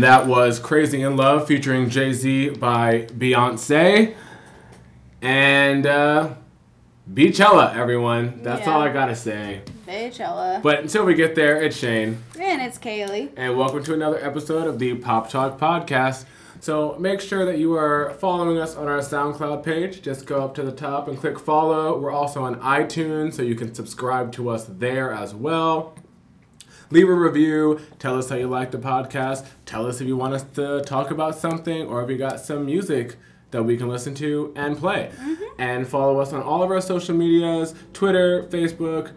And that was Crazy in Love featuring Jay Z by Beyonce. And uh, Beychella, everyone. That's Yeah. all I gotta say. Beychella. But until we get there, it's Shane. And it's Kaylee. And welcome to another episode of the Pop Talk Podcast. So make sure that you are following us on our SoundCloud page. Just go up to the top and click follow. We're also on iTunes, so you can subscribe to us there as well. Leave a review. Tell us how you like the podcast. Tell us if you want us to talk about something or if you got some music that we can listen to and play. Mm-hmm. And follow us on all of our social medias Twitter, Facebook,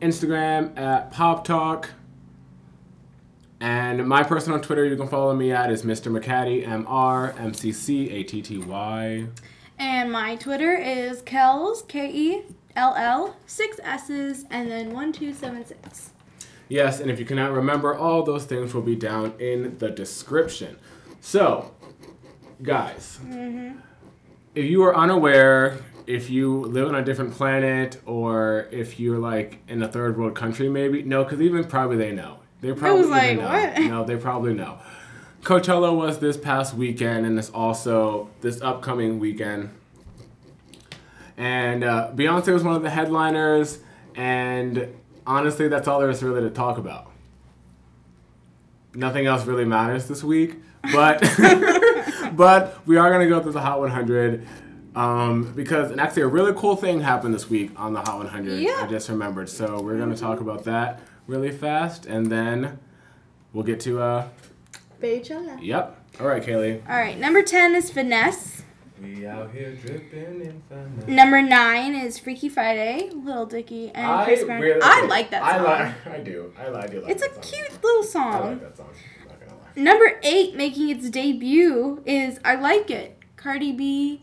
Instagram at Pop Talk. And my personal Twitter you can follow me at is Mr. McCatty, M R M C C A T T Y. And my Twitter is Kells, K E L L, six S's, and then 1276. Yes, and if you cannot remember, all those things will be down in the description. So, guys, if you are unaware, if you live on a different planet, or if you're like in a third world country, maybe no, because even probably they know. They probably like, know. what? No, they probably know. Coachella was this past weekend, and it's also this upcoming weekend. And uh, Beyonce was one of the headliners, and honestly, that's all there is really to talk about. Nothing else really matters this week, but but we are gonna go through the Hot 100 um, because and actually a really cool thing happened this week on the Hot 100. Yeah. I just remembered, so we're gonna talk about that really fast, and then we'll get to uh, Beychella. yep. All right, Kaylee. All right, number 10 is Finesse. We out here dripping in fun. Number 9 is Freaky Friday, Little Dicky and I Chris Brown. really I like that song. I like. I do. I like. I do like it's a song. cute little song. I like that song. I'm not gonna lie. Number 8 making its debut is I Like It, Cardi B,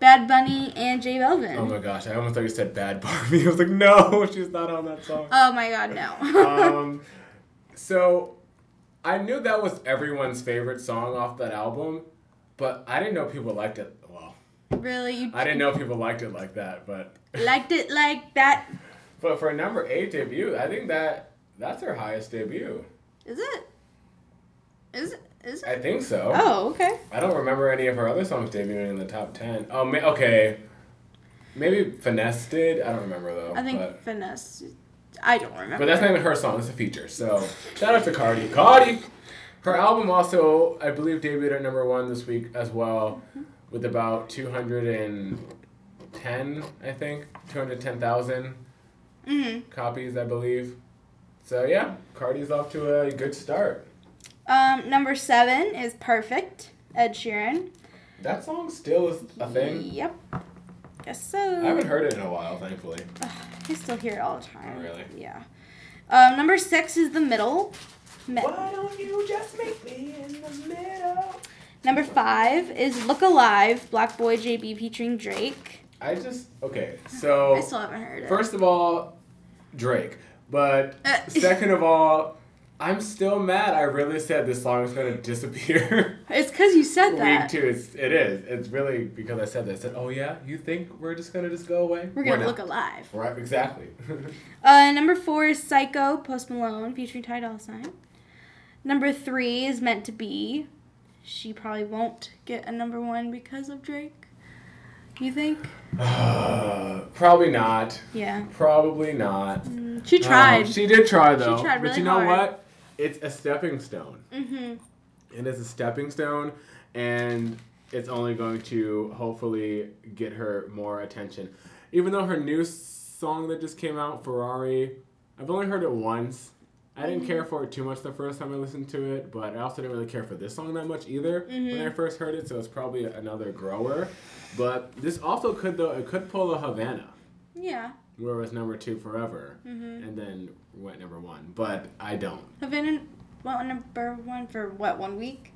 Bad Bunny, and J Balvin. Oh my gosh! I almost thought you said Bad Barbie. I was like, no, she's not on that song. Oh my god, no. um, so I knew that was everyone's favorite song off that album, but I didn't know people liked it. Well, really? You I didn't know people liked it like that. But liked it like that? but for a number eight debut, I think that that's her highest debut. Is it? Is it? Is it? I think so. Oh, okay. I don't remember any of her other songs debuting in the top ten. Oh, ma- okay. Maybe Finesse did. I don't remember though. I think But, Finesse. I don't remember. but that's not even her song. It's a feature. So shout out to Cardi. Cardi. Her album also, I believe, debuted at number one this week as well, with about two hundred and ten. I think two hundred ten thousand Mm-hmm. copies. I believe. So yeah, Cardi's off to a good start. Um, number seven is Perfect, Ed Sheeran. That song still is a thing. Yep. Guess so. I haven't heard it in a while, thankfully. I still hear it all the time. Oh, really? Yeah. Um, number six is The Middle. Me- Why don't you just meet me in the middle? Number five is Look Alive, BlocBoy JB featuring Drake. I just okay. So I still haven't heard it. first of all, Drake. But Uh, second of all, I'm still mad. I really said this song is gonna disappear. it's because you said Week that. two, it's it is. It's really because I said that. I said, oh yeah, you think we're just gonna just go away? We're gonna not. look alive. Right, exactly. Uh, number four is Psycho, Post Malone featuring Ty Dolla Sign. Number three is Meant to Be. She probably won't get a number one because of Drake. You think? Uh, probably not. Yeah. Probably not. Mm, She tried. Um, she did try though. She tried really but you know hard. what? It's a stepping stone. mm-hmm. It is a stepping stone, and it's only going to hopefully get her more attention. Even though her new song that just came out, Ferrari, I've only heard it once. I didn't care for it too much the first time I listened to it, but I also didn't really care for this song that much either when I first heard it, so it's probably another grower. But this also could though it could pull a Havana, Yeah. where it was number two forever, Mm-hmm. and then went number one. But I don't. Havana went number one for what, one week?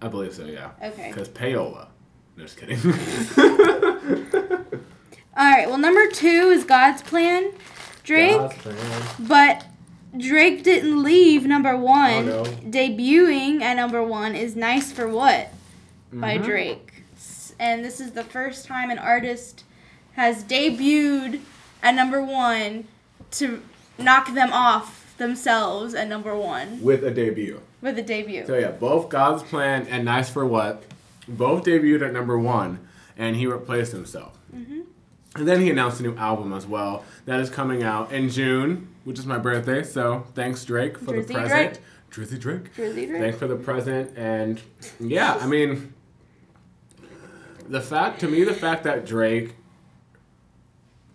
I believe so, yeah. Okay. Because payola. No, just kidding. All right. Well, number two is God's Plan, Drake. God's plan. But Drake didn't leave number one. Oh, no. Debuting at number one is Nice for What by Mhm. Drake. And this is the first time an artist has debuted at number one to knock them off themselves at number one with a debut. with a debut. So yeah, both God's Plan and Nice for What, both debuted at number one, and he replaced himself. Mm-hmm. And then he announced a new album as well that is coming out in June, which is my birthday. So thanks Drake for Drizzy the present. Drizzy Drake. Drizzy Drake. Thanks for the present, and yeah, I mean, the fact to me, the fact that Drake,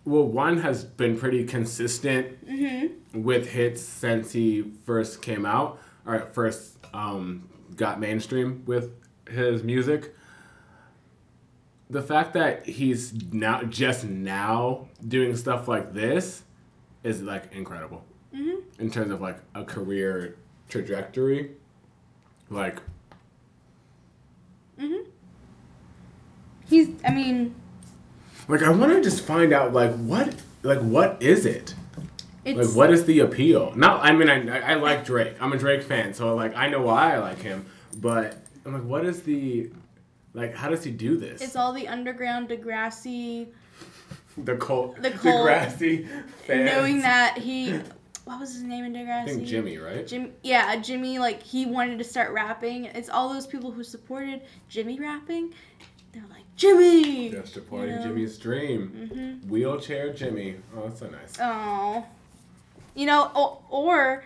well, one has been pretty consistent Mm-hmm. with hits since he first came out or first um, got mainstream with his music. The fact that he's now just now doing stuff like this is like incredible Mm-hmm. in terms of like a career trajectory. Like Mm-hmm. He's. I mean, like I want to just find out like what like what is it? it's. Like what is the appeal? Not I mean I I like Drake. I'm a Drake fan, so like I know why I like him, but I'm like what is the like how does he do this? It's all the underground Degrassi. The cult the cult, Degrassi fans. Knowing that he. What was his name in Degrassi? I think Jimmy, right? Jim, yeah, Jimmy, like, he wanted to start rapping. It's all those people who supported Jimmy rapping. They're like, Jimmy! Just supporting know? Jimmy's dream. Mm-hmm. Wheelchair Jimmy. Oh, that's so nice. Oh. You know, or, or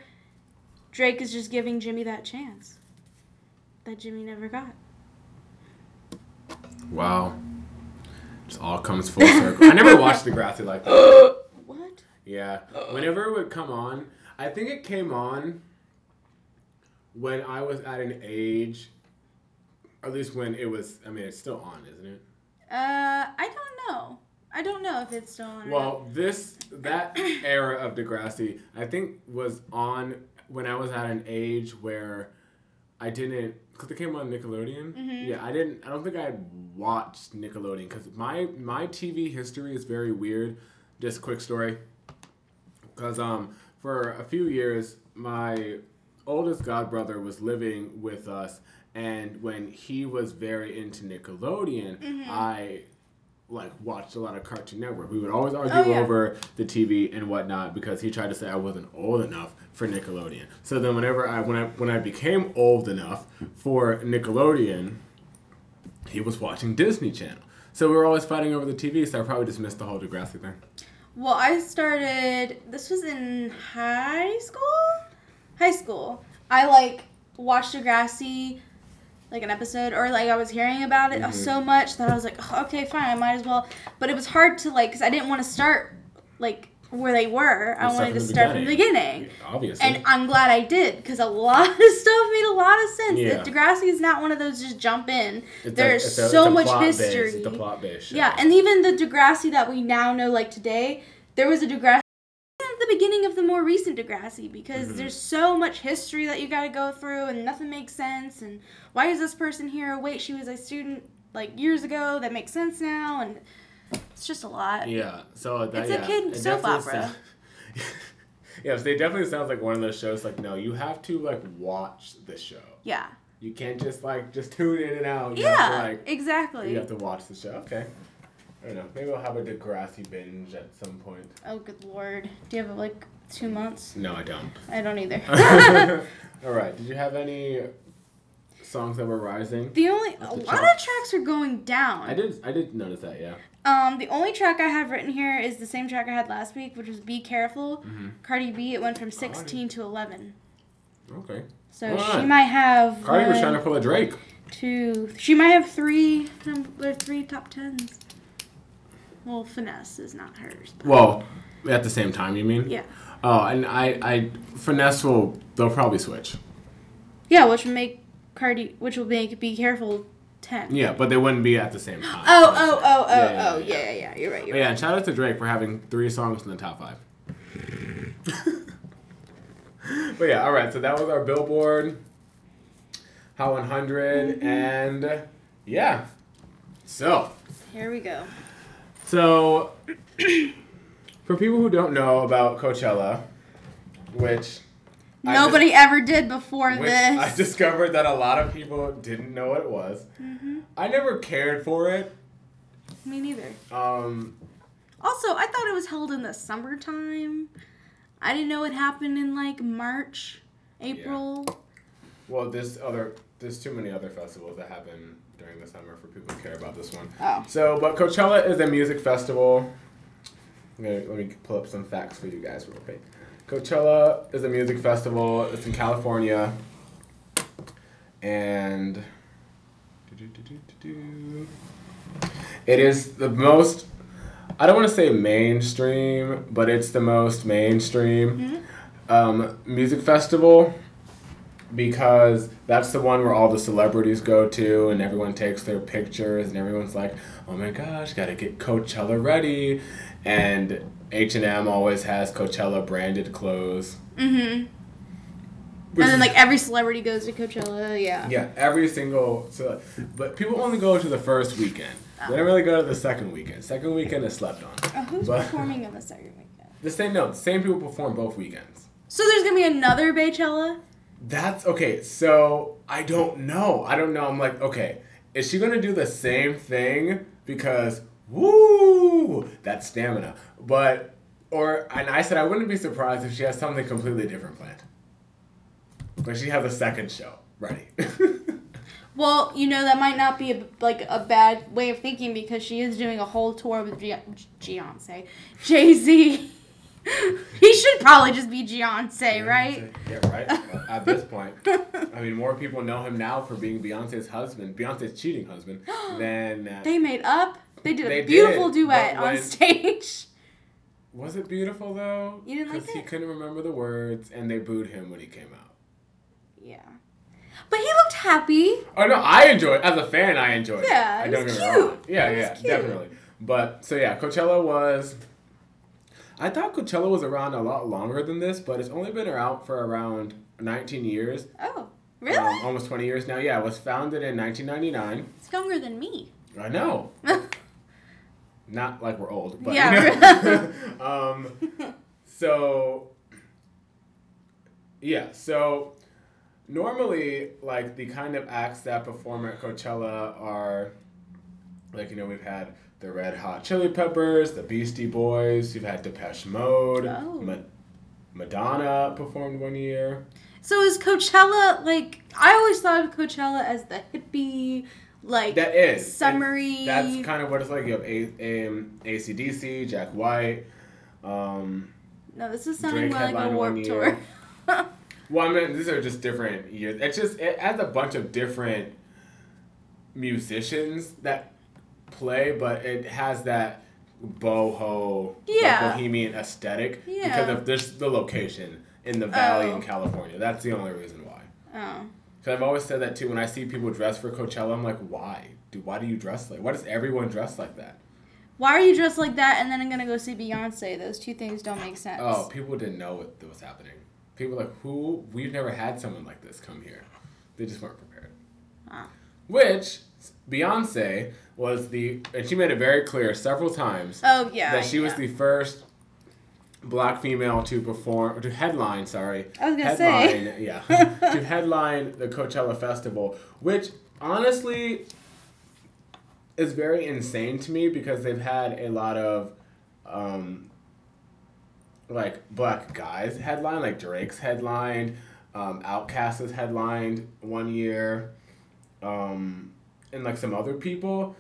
Drake is just giving Jimmy that chance that Jimmy never got. Wow. Just all comes full circle. I never watched Degrassi like that. What? Yeah. Whenever it would come on, I think it came on when I was at an age, at least when it was, I mean, it's still on, isn't it? Uh, I don't know. I don't know if it's still on. Well, this, that era of Degrassi, I think was on when I was at an age where I didn't, because it came on Nickelodeon. Mhm. Yeah, I didn't, I don't think I had watched Nickelodeon because my, my TV history is very weird. Just quick story. Because um, for a few years, my oldest godbrother was living with us, and when he was very into Nickelodeon, Mhm. I like watched a lot of Cartoon Network. We would always oh, argue Oh, yeah. over the TV and whatnot because he tried to say I wasn't old enough for Nickelodeon. So then whenever I when I when I became old enough for Nickelodeon, he was watching Disney Channel. So we were always fighting over the TV. So I probably just missed the whole Degrassi thing. Well, I started. This was in high school. High school. I like watched Degrassi, like an episode, or like I was hearing about it Mhm. so much that I was like, "Oh, okay, fine, I might as well. But it was hard to like, cause I didn't want to start like where they were. I wanted to start from the beginning. Obviously. And I'm glad I did because a lot of stuff made a lot of sense. Yeah. Degrassi is not one of those just jump in. It's There's a- it's so it's a much history. It's a plot based. Yeah, and even the Degrassi that we now know, like today, there was a Degrassi at the beginning of the more recent Degrassi because Mhm. there's so much history that you got to go through and nothing makes sense. And why is this person here? Wait, she was a student like years ago. That makes sense now, and it's just a lot. Yeah, so that, It's a kid it soap opera. yeah, so it definitely sounds like one of those shows. Like, no, you have to like watch the show. Yeah, You can't just like just tune in and out. You yeah, to, like exactly. you have to watch the show. Okay. I don't know. Maybe I'll have a Degrassi binge at some point. Oh, good lord. Do you have like two months? No, I don't. I don't either. All right. Did you have any songs that were rising? the only a the lot of tracks are going down. I did. I did notice that. Yeah. Um, the only track I have written here is the same track I had last week, which was "Be Careful." Mm-hmm. Cardi B, it went from 16 to 11. Okay. So Alright. she might have Cardi was one, trying to pull a Drake. two. She might have three. Number three top tens. Well, finesse is not hers. but- Well, at the same time, you mean? Yeah. Oh, and I, I, finesse will. They'll probably switch. Yeah, which would make Cardi, which will make "Be Careful" 10. Yeah, but they wouldn't be at the same time. Oh, oh, oh, oh, Yeah, yeah, oh, yeah. yeah, yeah, yeah. You're right. You're yeah, and shout out to Drake for having three songs in the top five. but yeah, all right. So that was our Billboard Hot 100, Mm-hmm. and yeah. So. Here we go. so for people who don't know about Coachella, which Nobody ever did before this. I discovered that a lot of people didn't know what it was. hmm I never cared for it. Me neither. Um, Also, I thought it was held in the summertime. I didn't know it happened in like March, April. Yeah. Well, there's other there's too many other festivals that happen during the summer for people to care about this one. Oh. So, but Coachella is a music festival. Let me, let me pull up some facts for you guys real quick. Coachella is a music festival. It's in California, and it is the most. I don't want to say mainstream, but it's the most mainstream um, music festival because that's the one where all the celebrities go to and everyone takes their pictures and everyone's like, "Oh my gosh, got to get Coachella ready." And H&M always has Coachella branded clothes. Mm-hmm. And then like every celebrity goes to Coachella. Yeah. yeah, every single so but people only go to the first weekend. They don't really go to the second weekend. Second weekend is slept on. Oh, who's But- performing on the second weekend? The same no, the same people perform both weekends. So there's gonna be another Beychella. That's okay. So I don't know. I don't know. I'm like, okay, is she gonna do the same thing? Because woo, that's stamina. But or and I said I wouldn't be surprised if she has something completely different planned. Like she has a second show ready. Well, you know that might not be a, like a bad way of thinking because she is doing a whole tour with Bey- Beyonce, Jay Z. he should probably just be Beyonce, right? Yeah, right. At this point, I mean, more people know him now for being Beyonce's husband, Beyonce's cheating husband, than uh, They made up. They did a They beautiful did, duet on stage. Was it beautiful though? You didn't like Because he couldn't remember the words, and they booed him when he came out. Yeah, but he looked happy. Oh no, I enjoyed as a fan. I enjoyed. Yeah, it. I it don't was cute. wrong. Yeah, It yeah, cute. definitely. But so yeah, Coachella was. I thought Coachella was around a lot longer than this, but it's only been around for around 19 years, Oh, really? um, almost 20 years now. Yeah, it was founded in 1999. it's younger than me. I know. Not like we're old, but Yeah. um, so yeah, so normally like the kind of acts that perform at Coachella are like you know we've had the Red Hot Chili Peppers, the Beastie Boys, you've had Depeche Mode, Oh. Ma- Madonna performed one year. so is Coachella like? I always thought of Coachella as the hippie, like That is summery. That's kind of what it's like. You have a, um, ACDC, Jack White. Um, no, this is sounding more like a warp tour. Well, I mean, these are just different years. It's just it has a bunch of different musicians that play, but it has that boho, like, Yeah. bohemian aesthetic because of this the location in the valley Oh. in California. That's the only reason why. oh, Because I've always said that too. When I see people dress for Coachella, I'm like, why? Dude, why do you dress like? Why does everyone dress like that? why are you dressed like that? And then I'm gonna go see Beyonce. Those two things don't make sense. Oh, people didn't know what was happening. People were like, who? We've never had someone like this come here. They just weren't prepared. Ah. Which Beyonce was the, and she made it very clear several times Oh yeah. that she was the first black female to perform to headline. Sorry, I was gonna headline. say. Yeah, to headline the Coachella festival, which honestly is very insane to me because they've had a lot of. Um, like black guys headline, like Drake's headlined, um, Outkast has headlined one year, um, and like some other people,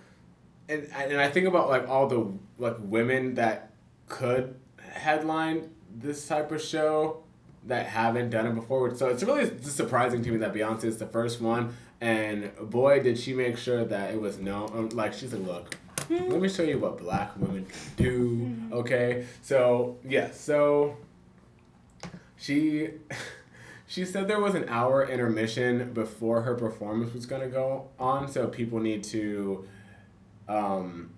and and I think about like all the like women that could headline this type of show that haven't done it before. So it's really surprising to me that Beyonce is the first one, and boy did she make sure that it was known. Um, like she's like, look, hmm. let me show you what black women can do. Hmm. Okay, so yeah, so she she said there was an hour intermission before her performance was gonna go on, so people need to um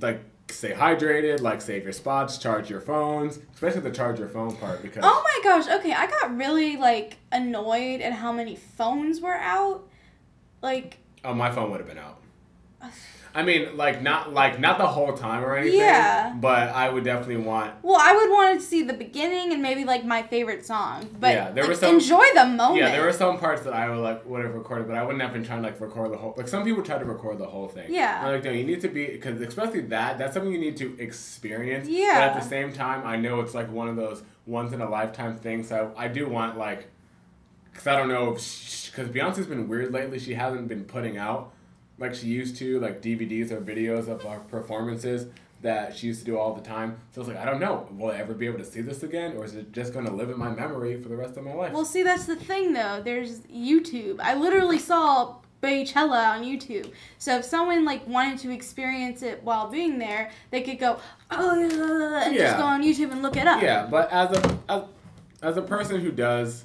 like stay hydrated, like save your spots, charge your phones, especially the charge your phone part because Oh my gosh. Okay, I got really like annoyed at how many phones were out. Like oh my phone would have been out. I mean, like not like not the whole time or anything. Yeah. But I would definitely want. Well, I would want to see the beginning and maybe like my favorite song, but Yeah, there like, were some- enjoy the moment. Yeah, there were some parts that I would like would have recorded, but I wouldn't have been trying to like record the whole. Like some people try to record the whole thing. Yeah. I'm like, no, you need to be because especially that that's something you need to experience. But Yeah. at the same time, I know it's like one of those once in a lifetime things. So I do want like, because I don't know, because Beyonce's been weird lately. She hasn't been putting out like she used to, like DVDs or videos of our performances that she used to do all the time. So I was like, I don't know, will I ever be able to see this again, or is it just going to live in my memory for the rest of my life? Well, see, that's the thing though. There's YouTube. I literally saw Beychella on YouTube. So if someone like wanted to experience it while being there, they could go, oh, yeah, and Yeah. just go on YouTube and look it up. Yeah, but as a as, as a person who does,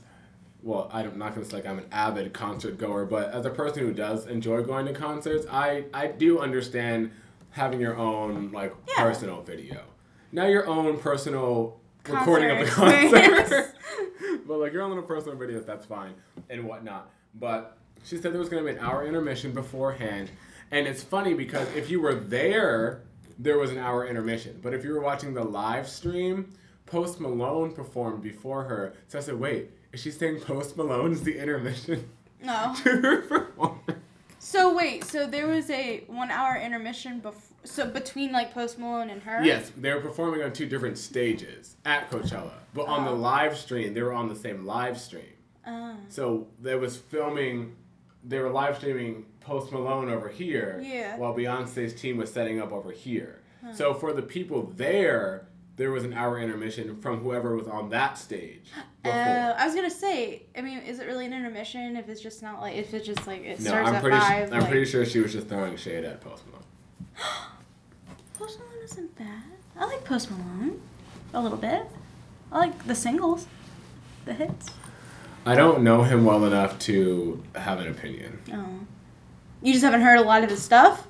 well, I'm not gonna say like I'm an avid concert goer, but as a person who does enjoy going to concerts, I I do understand having your own like Yeah. personal video, now your own personal recording of the Concert concert, but like your own little personal videos, that's fine and whatnot. But she said there was gonna be an hour intermission beforehand, and it's funny because if you were there, there was an hour intermission. But if you were watching the live stream, Post Malone performed before her. So I said, wait, is she saying Post Malone is the intermission No. to her performance? So wait, so there was a one hour intermission before, so between like Post Malone and her. Yes, they were performing on two different stages at Coachella. But on the Oh. live stream, they were on the same live stream. Oh. So there was filming, they were live streaming Post Malone over here, Yeah. while Beyonce's team was setting up over here. So for the people there, there was an hour intermission from whoever was on that stage. Before. Uh, I was gonna say, I mean, is it really an intermission if it's just not like if it's just like it no, starts I'm at pretty. su- five? I'm like, pretty sure she was just throwing shade at Post Malone. Post Malone isn't bad. I like Post Malone a little bit. I like the singles, the hits. I don't know him well enough to have an opinion. Oh, you just haven't heard a lot of his stuff.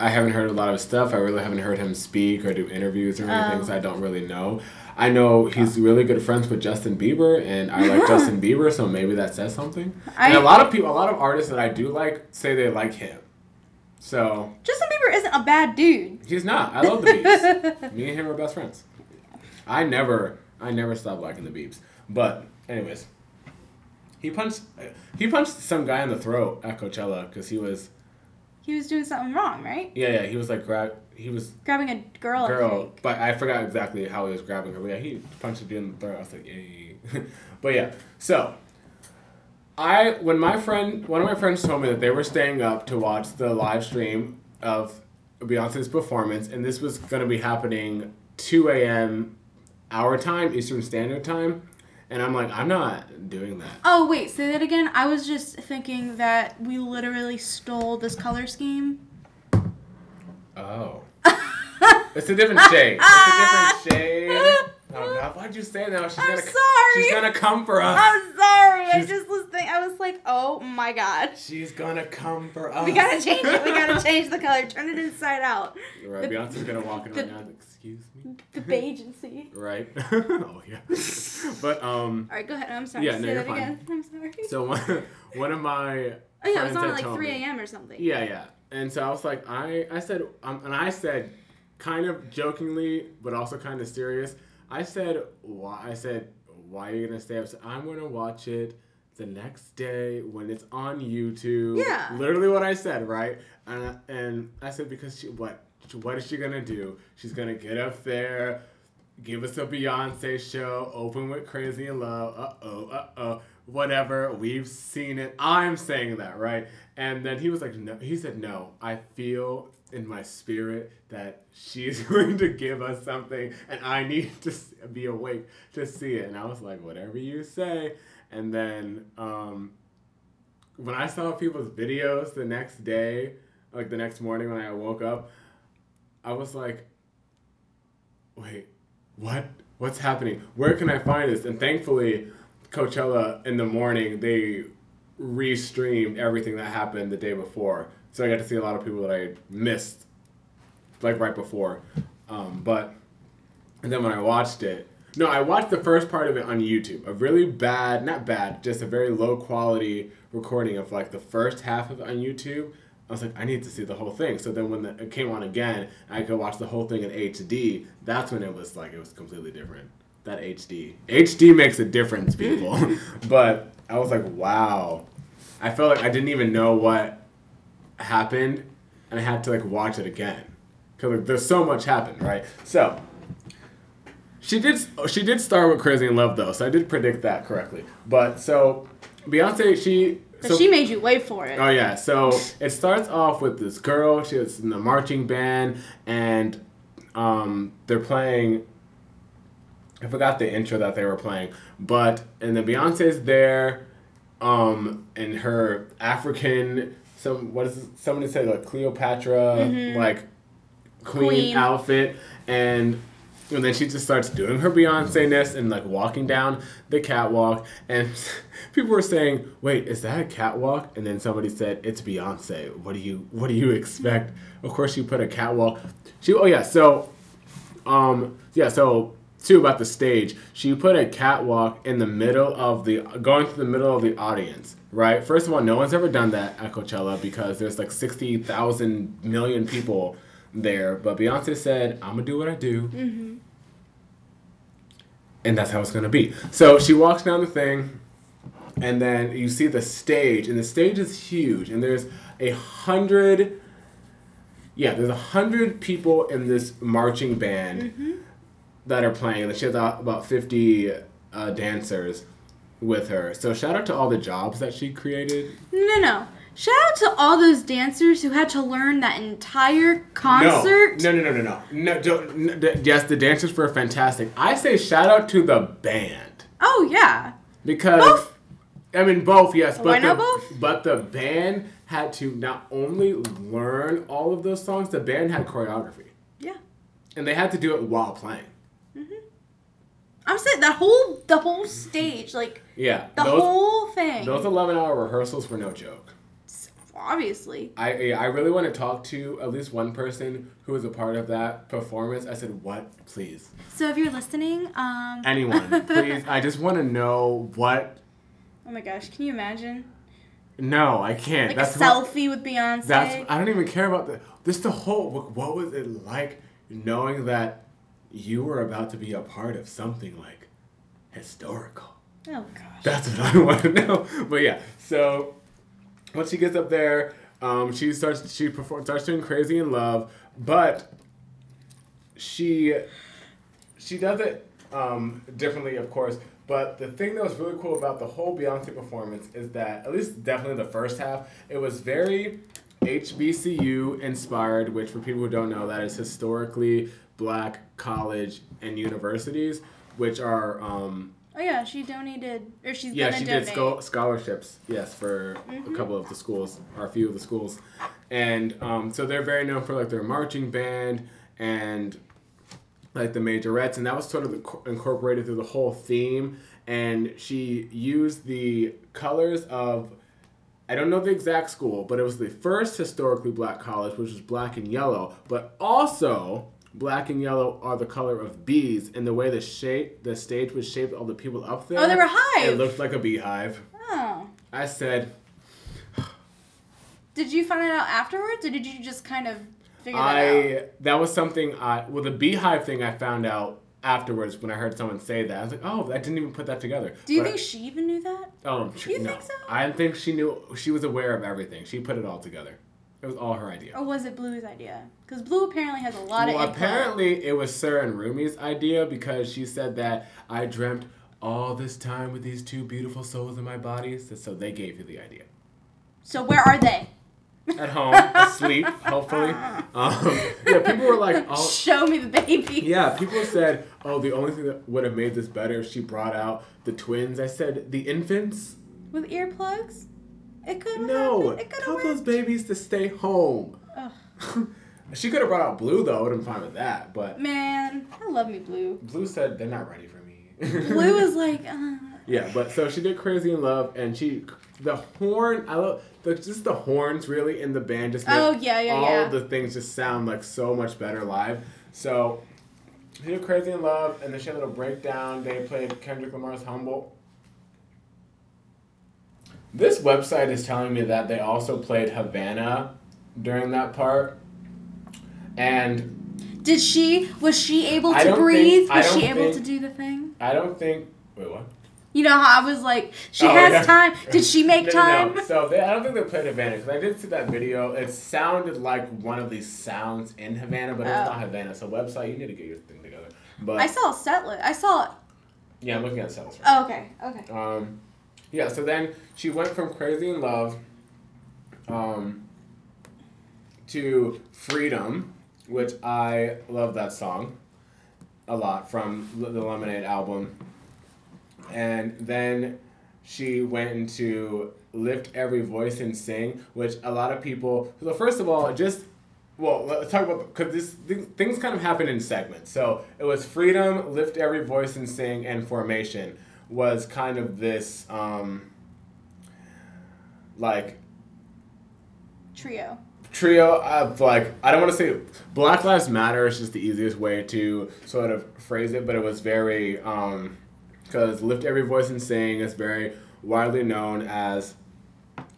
I haven't heard a lot of stuff. I really haven't heard him speak or do interviews or anything, Oh. so I don't really know. I know he's really good friends with Justin Bieber, and I like Justin Bieber, so maybe that says something. and I- a lot of people, a lot of artists that I do like, say they like him. So Justin Bieber isn't a bad dude. he's not. I love the Biebs. Me and him are best friends. I never, I never stopped liking the Biebs. But anyways, he punched, he punched some guy in the throat at Coachella because he was, He was doing something wrong, right? yeah, yeah, he was like grab, he was Grabbing a girl. I girl, think. but I forgot exactly how he was grabbing her. But yeah, he punched her in the throat. I was like, yay. but yeah, so I when my friend one of my friends told me that they were staying up to watch the live stream of Beyonce's performance, and this was gonna be happening two a.m. our time, Eastern Standard Time, and I'm like, I'm not doing that. Oh wait, say that again. I was just thinking that we literally stole this color scheme. Oh. It's a different shade. It's a different shade. Oh God, why'd you say that? She's I'm gonna sorry. She's gonna come for us. I'm sorry. I She's- just was thinking. I was like, oh my god. She's gonna come for us. We gotta change it. We gotta change the color. Turn it inside out. Right, The- Beyonce's gonna walk in right now. Excuse me. The agency. Right. oh yeah. But um, All right, go ahead. I'm sorry. Yeah, say no, you're that fine. again. I'm sorry. so one, one of my oh yeah, it was on at like 3 a.m. or something. Yeah, yeah. And so I was like, I, I said, um, and I said, kind of jokingly, but also kind of serious. I said, why? I said, why are you gonna stay up? So I'm gonna watch it the next day when it's on YouTube. Yeah. Literally what I said, right? And and I said because she what what is she gonna do? She's gonna get up there. Give us a Beyonce show, open with Crazy in Love, uh oh, uh oh, whatever. We've seen it. I'm saying that, right? And then he was like, no, he said, no, I feel in my spirit that she's going to give us something and I need to be awake to see it. And I was like, whatever you say. And then um, when I saw people's videos the next day, like the next morning when I woke up, I was like, wait, what? What's happening? Where can I find this? And thankfully, Coachella in the morning, they re-streamed everything that happened the day before. So I got to see a lot of people that I missed, like right before. Um, but, and then when I watched it, no, I watched the first part of it on YouTube. A really bad, not bad, just a very low quality recording of like the first half of it on YouTube. I was like, I need to see the whole thing. So then when the, it came on again, I could watch the whole thing in HD. That's when it was like it was completely different. That HD, HD makes a difference, people. but I was like, wow. I felt like I didn't even know what happened, and I had to like watch it again because like, there's so much happened, right? So she did she did start with Crazy in Love though, so I did predict that correctly. But so Beyonce, she But so, she made you wait for it. Oh yeah, so it starts off with this girl. She was in the marching band, and um, they're playing. I forgot the intro that they were playing, but and then Beyonce's there, um, in her African some what is somebody said like Cleopatra like queen, Queen. outfit, and and then she just starts doing her Beyonce ness and like walking down the catwalk, and people were saying, "Wait, is that a catwalk?" And then somebody said, "It's Beyonce. What do you What do you expect?" Of course, she put a catwalk. She oh yeah, so um yeah so too about the stage. She put a catwalk in the middle of the going through the middle of the audience. Right. First of all, no one's ever done that at Coachella because there's like sixty thousand million people there. But Beyonce said, "I'm gonna do what I do." Mm-hmm. and that's how it's gonna be. So she walks down the thing, and then you see the stage, and the stage is huge, and there's a hundred. Yeah, there's a hundred people in this marching band mm-hmm. That are playing, she has about fifty uh, dancers with her. So shout out to all the jobs that she created. No, no, no. Shout out to all those dancers who had to learn that entire concert. No, no, no, no, no, no. no, don't, no d- yes, the dancers were fantastic. I say shout out to the band. Oh yeah. Because Both? I mean both, yes, but Why the, not both? but the band had to not only learn all of those songs, the band had choreography. Yeah. And they had to do it while playing. I'm saying that whole the whole stage, like Yeah. the those whole thing. those eleven hour rehearsals were no joke. Obviously. I I really want to talk to at least one person who was a part of that performance. I said, What? Please. So if you're listening, um Anyone, please. I just want to know what Oh my gosh, can you imagine? no, I can't. Like that's a what- selfie with Beyonce. That's I don't even care about the this the whole what, what was it like knowing that you were about to be a part of something like historical. oh gosh. That's what I want to know. But yeah, so once she gets up there, um, she starts she perform starts doing crazy in love, but she she does it um, differently, of course. But the thing that was really cool about the whole Beyonce performance is that, at least definitely the first half, it was very HBCU inspired, which for people who don't know, that is historically black college and universities, which are, um, Oh yeah, she donated or she's yeah, she donate. did scho- scholarships, yes, for a couple of the schools, or a few of the schools. And um, so they're very known for like their marching band and like the majorettes, and that was sort of the, incorporated through the whole theme. And she used the colors of, I don't know the exact school, but it was the first historically black college, which was black and yellow. But also, black and yellow are the color of bees, and the way the shape, the stage was shaped, all the people up there. Oh, they were hive. It looked like a beehive. Oh. I said, Did you find it out afterwards or did you just kind of figure that out? I that was something I well the beehive thing I found out afterwards when I heard someone say that. I was like, oh, I didn't even put that together. Do you But- think she even knew that? Oh, tr- You no. think so? I think she knew. She was aware of everything. She put it all together. It was all her idea. Or was it Blue's idea? Because Blue apparently has a lot well, of input. apparently it was Sir and Rumi's idea because she said that I dreamt all this time with these two beautiful souls in my body. So, so they gave you the idea. So where are they? At home, asleep, hopefully. Um, yeah, people were like, oh, Show me the baby. Yeah, people said, "Oh, the only thing that would have made this better if she brought out the twins." I said, "The infants? With earplugs? It could have No, It could tell have those babies to stay home." She could have brought out Blue though. I would have been fine with that, but Man, I love me Blue. Blue said they're not ready for me. Blue is like, uh, yeah, but so she did "Crazy in Love," and she the horn. I love the, just the horns really in the band. Just make Oh, yeah, yeah, all yeah. the things just sound like so much better live. So. She did Crazy in Love, and then she had a little breakdown. They played Kendrick Lamar's Humble. This website is telling me that they also played Havana during that part, and Did she was she able to breathe? think- was she able think- to do the thing? I don't think. Wait, what? You know how I was like, she Oh, has time. Did she make No, time? no. So they, I don't think they played Havana because I did see that video. It sounded like one of these sounds in Havana, but it's Oh. not Havana. So website, you need to get your thing together. But I saw a set list. I saw. yeah, I'm looking at sales. Right Oh, okay, okay. Um, yeah, so then she went from Crazy in Love um, to Freedom, which I love that song a lot from the Lemonade album. And then she went into Lift Every Voice and Sing, which a lot of people. So, first of all, just. Well, let's talk about because this th- things kind of happen in segments. So it was freedom, lift every voice and sing, and formation was kind of this um, like Trio. trio of like I don't want to say Black Lives Matter is just the easiest way to sort of phrase it, but it was very because lift every voice and sing is very widely known as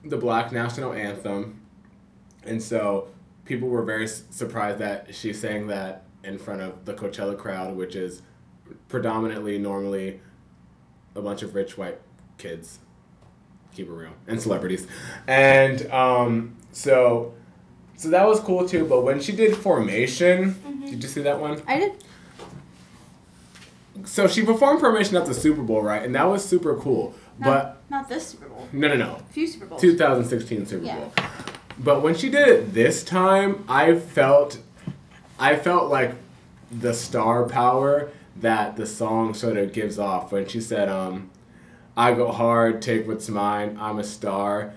the Black national anthem, and so people were very surprised that she sang that in front of the Coachella crowd, which is predominantly normally a bunch of rich white kids. Keep it real. And celebrities. And um, so so that was cool too. But when she did formation did you see that one? I did. so she performed formation at the super bowl right? And that was super cool. Not, but not this Super Bowl. no no no. A few Super Bowls. 2016 super Yeah. bowl. But when she did it this time i felt i felt like the star power that the song sort of gives off when she said um i go hard take what's mine i'm a star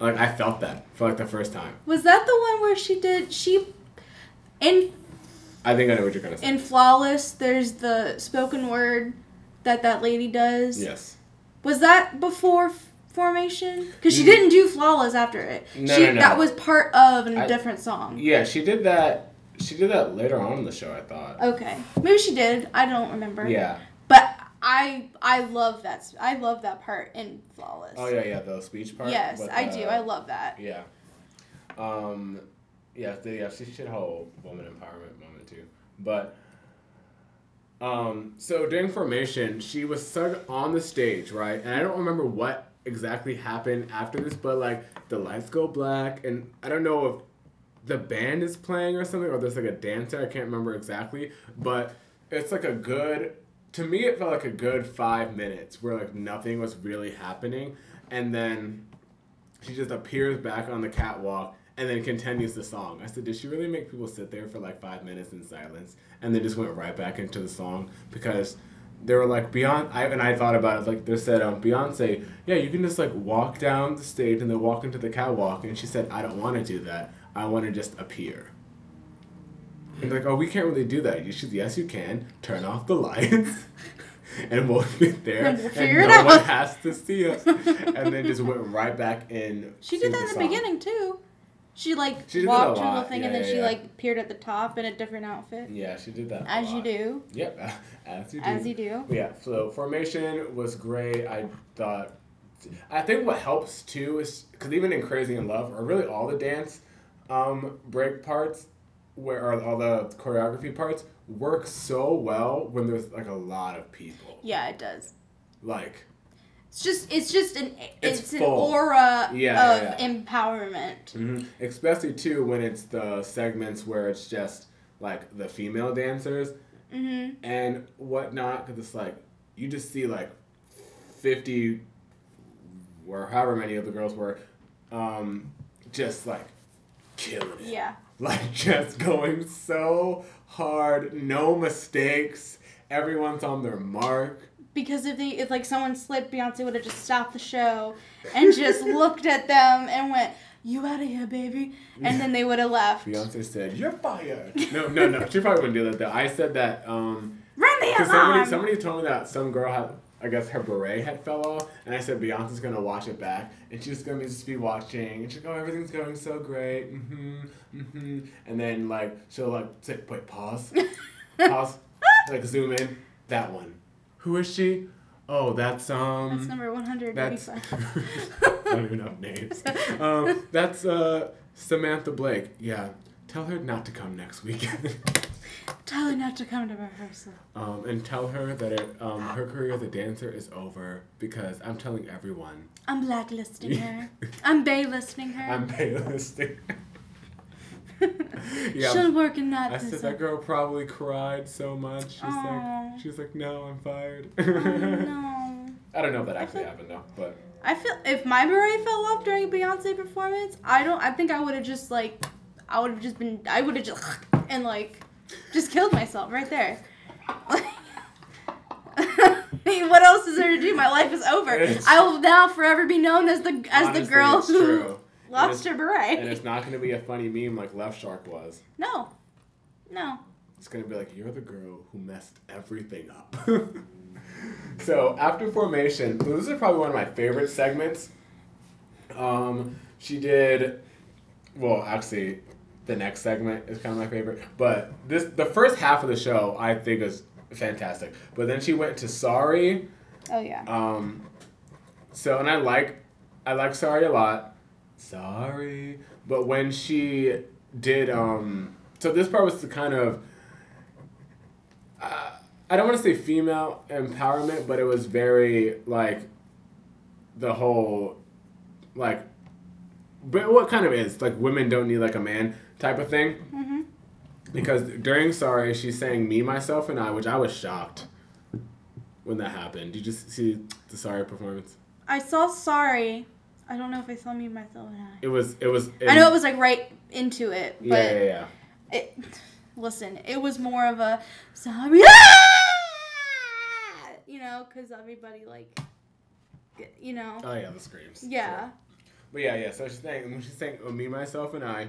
like i felt that for like the first time Was that the one where she did she in i think i know what you're gonna say in Flawless? There's the spoken word that that lady does. yes Was that before formation? Because she Mm. didn't do Flawless after it. No, she, no, no. That was part of a I- different song. yeah she did that she did that later on in the show i thought Okay, maybe she did. I don't remember. yeah But I I love that I love that part in Flawless. oh yeah yeah the speech part Yes, with I do. I love that. Yeah. Um, yeah, the, yeah, she should hold woman empowerment moment too. But, um, so during formation, she was sung on the stage, right? And I don't remember what exactly happened after this, but like the lights go black, and I don't know if the band is playing or something, or there's like a dancer. I can't remember exactly, but it's like a good. To me, it felt like a good five minutes where like nothing was really happening, and then she just appears back on the catwalk and then continues the song. I said, did she really make people sit there for like five minutes in silence and then just went right back into the song? Because they were like Beyonce, I, and I thought about it like they said, um, Beyonce, yeah, you can just like walk down the stage and then walk into the catwalk, and she said, I don't want to do that. I want to just appear. And like, oh, we can't really do that. You should, yes, you can. Turn off the lights. And we'll get there, And we'll and figure it no one has to see us. and then just went right back in. She did that in the song. beginning too. She like She a walked her little thing Yeah, and then yeah, she yeah. like appeared at the top in a different outfit. Yeah, she did that. a As you do. Yep, as you do. As you do. Yeah, so formation was great. I thought, I think what helps too is because even in Crazy in Love, or really all the dance um, break parts, where or all the choreography parts work so well when there's like a lot of people. Yeah, it does. Like, It's just it's just an It's it's, an aura Yeah, of yeah, yeah. empowerment. hmm especially too when it's the segments where it's just like the female dancers hmm and whatnot because it's like you just see like 50 or however many of the girls were um, just like killing it Yeah. like just going so hard no mistakes everyone's on their mark Because if they if like someone slipped, Beyonce would have just stopped the show and just looked at them and went, "You out of here, baby," and then they would have left. beyonce said you're fired no no no she probably wouldn't do that though i said that um, Run the alarm. somebody, somebody told me that some girl had, I guess her beret had fell off, and I said Beyonce's gonna watch it back, and she's gonna be, just be watching, and she's like, oh, everything's going so great, mm-hmm, mm-hmm, and then like she'll like say, wait, pause, pause, like zoom in, that one, who is she? Oh, that's um. That's number one hundred eighty-five. I don't even know names. Um, that's uh Samantha Blake, yeah, tell her not to come next weekend. Tell her not to come to rehearsal. um, and tell her that it, um, her career as a dancer is over because I'm telling everyone. I'm blacklisting her. I'm baylisting her. I'm paylisting. yeah, She'll work in that I said that girl probably cried so much. She's Aw. like, she's like, no, I'm fired. Oh, no. I don't know if that actually feel- happened though, but I feel if my beret fell off during a Beyonce performance, I don't. I think I would have just like, I would have just been. I would have just and like, just killed myself right there. I mean, what else is there to do? My life is over. It's- I will now forever be known as the as honestly, the girl who lost her beret. And it's not gonna be a funny meme like Left Shark was. no, no. It's gonna be like you're the girl who messed everything up. so after formation, this is probably one of my favorite segments. Um, she did, well, actually, the next segment is kind of my favorite, but this the first half of the show I think is fantastic. But then she went to Sorry. Oh yeah. Um, so and I like I like Sorry a lot. Sorry, but when she did um, so this part was the kind of uh, I don't want to say female empowerment, but it was very like the whole like, but what kind of is like women don't need like a man type of thing. Mhm. Because during Sorry, she's saying me, myself, and I, which I was shocked when that happened. Did you just see the Sorry performance? I saw sorry. I don't know if I saw me myself and I. It was. It was. I know it was like right into it, but Yeah, yeah, yeah. it listen it was more of a sorry you know because everybody like you know Oh yeah, the screams. yeah Sure. But yeah, yeah. So she's saying when she's saying oh, me, myself, and I,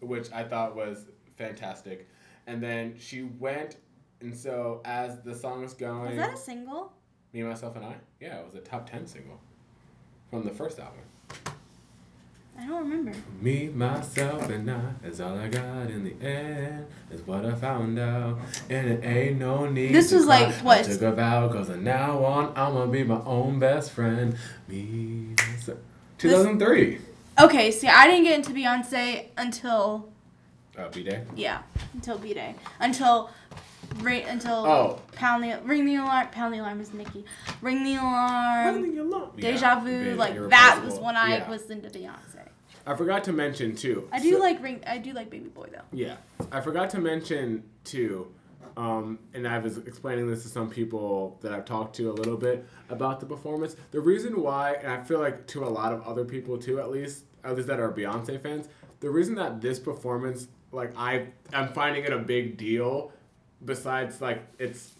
which I thought was fantastic, and then she went, and so as the song was going, was that a single me, myself, and I. Yeah, it was a top ten single from the first album. i don't remember Me, myself, and I is all I got in the end. Is what I found out, and it ain't no need. This was cry. like, what? I took a vow, cause from now on I'ma be my own best friend. Me, myself. 2003. Okay see i didn't get into beyonce until Uh, B Day. yeah until b-day until right until Oh. pound the ring the alarm pound the alarm is nikki ring the alarm ring the alarm deja vu like that was when i Yeah. was into beyonce I forgot to mention too. i do so- like ring i do like baby boy though Yeah, I forgot to mention too, um, and I was explaining this to some people that I've talked to a little bit about the performance. The reason why, and I feel like to a lot of other people too, at least, at least that are Beyonce fans, the reason that this performance, like I, I'm finding it a big deal, besides like its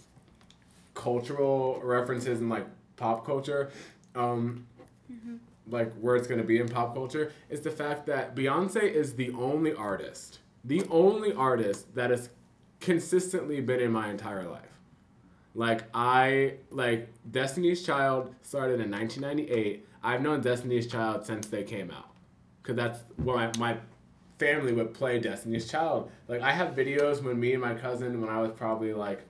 cultural references and like pop culture. Um, like where it's to be in pop culture is the fact that Beyonce is the only artist, the only artist that has consistently been in my entire life. Like I like Destiny's Child started in 1998. I've known Destiny's Child since they came out, cause that's when my, my family would play Destiny's Child. Like I have videos when me and my cousin, when I was probably like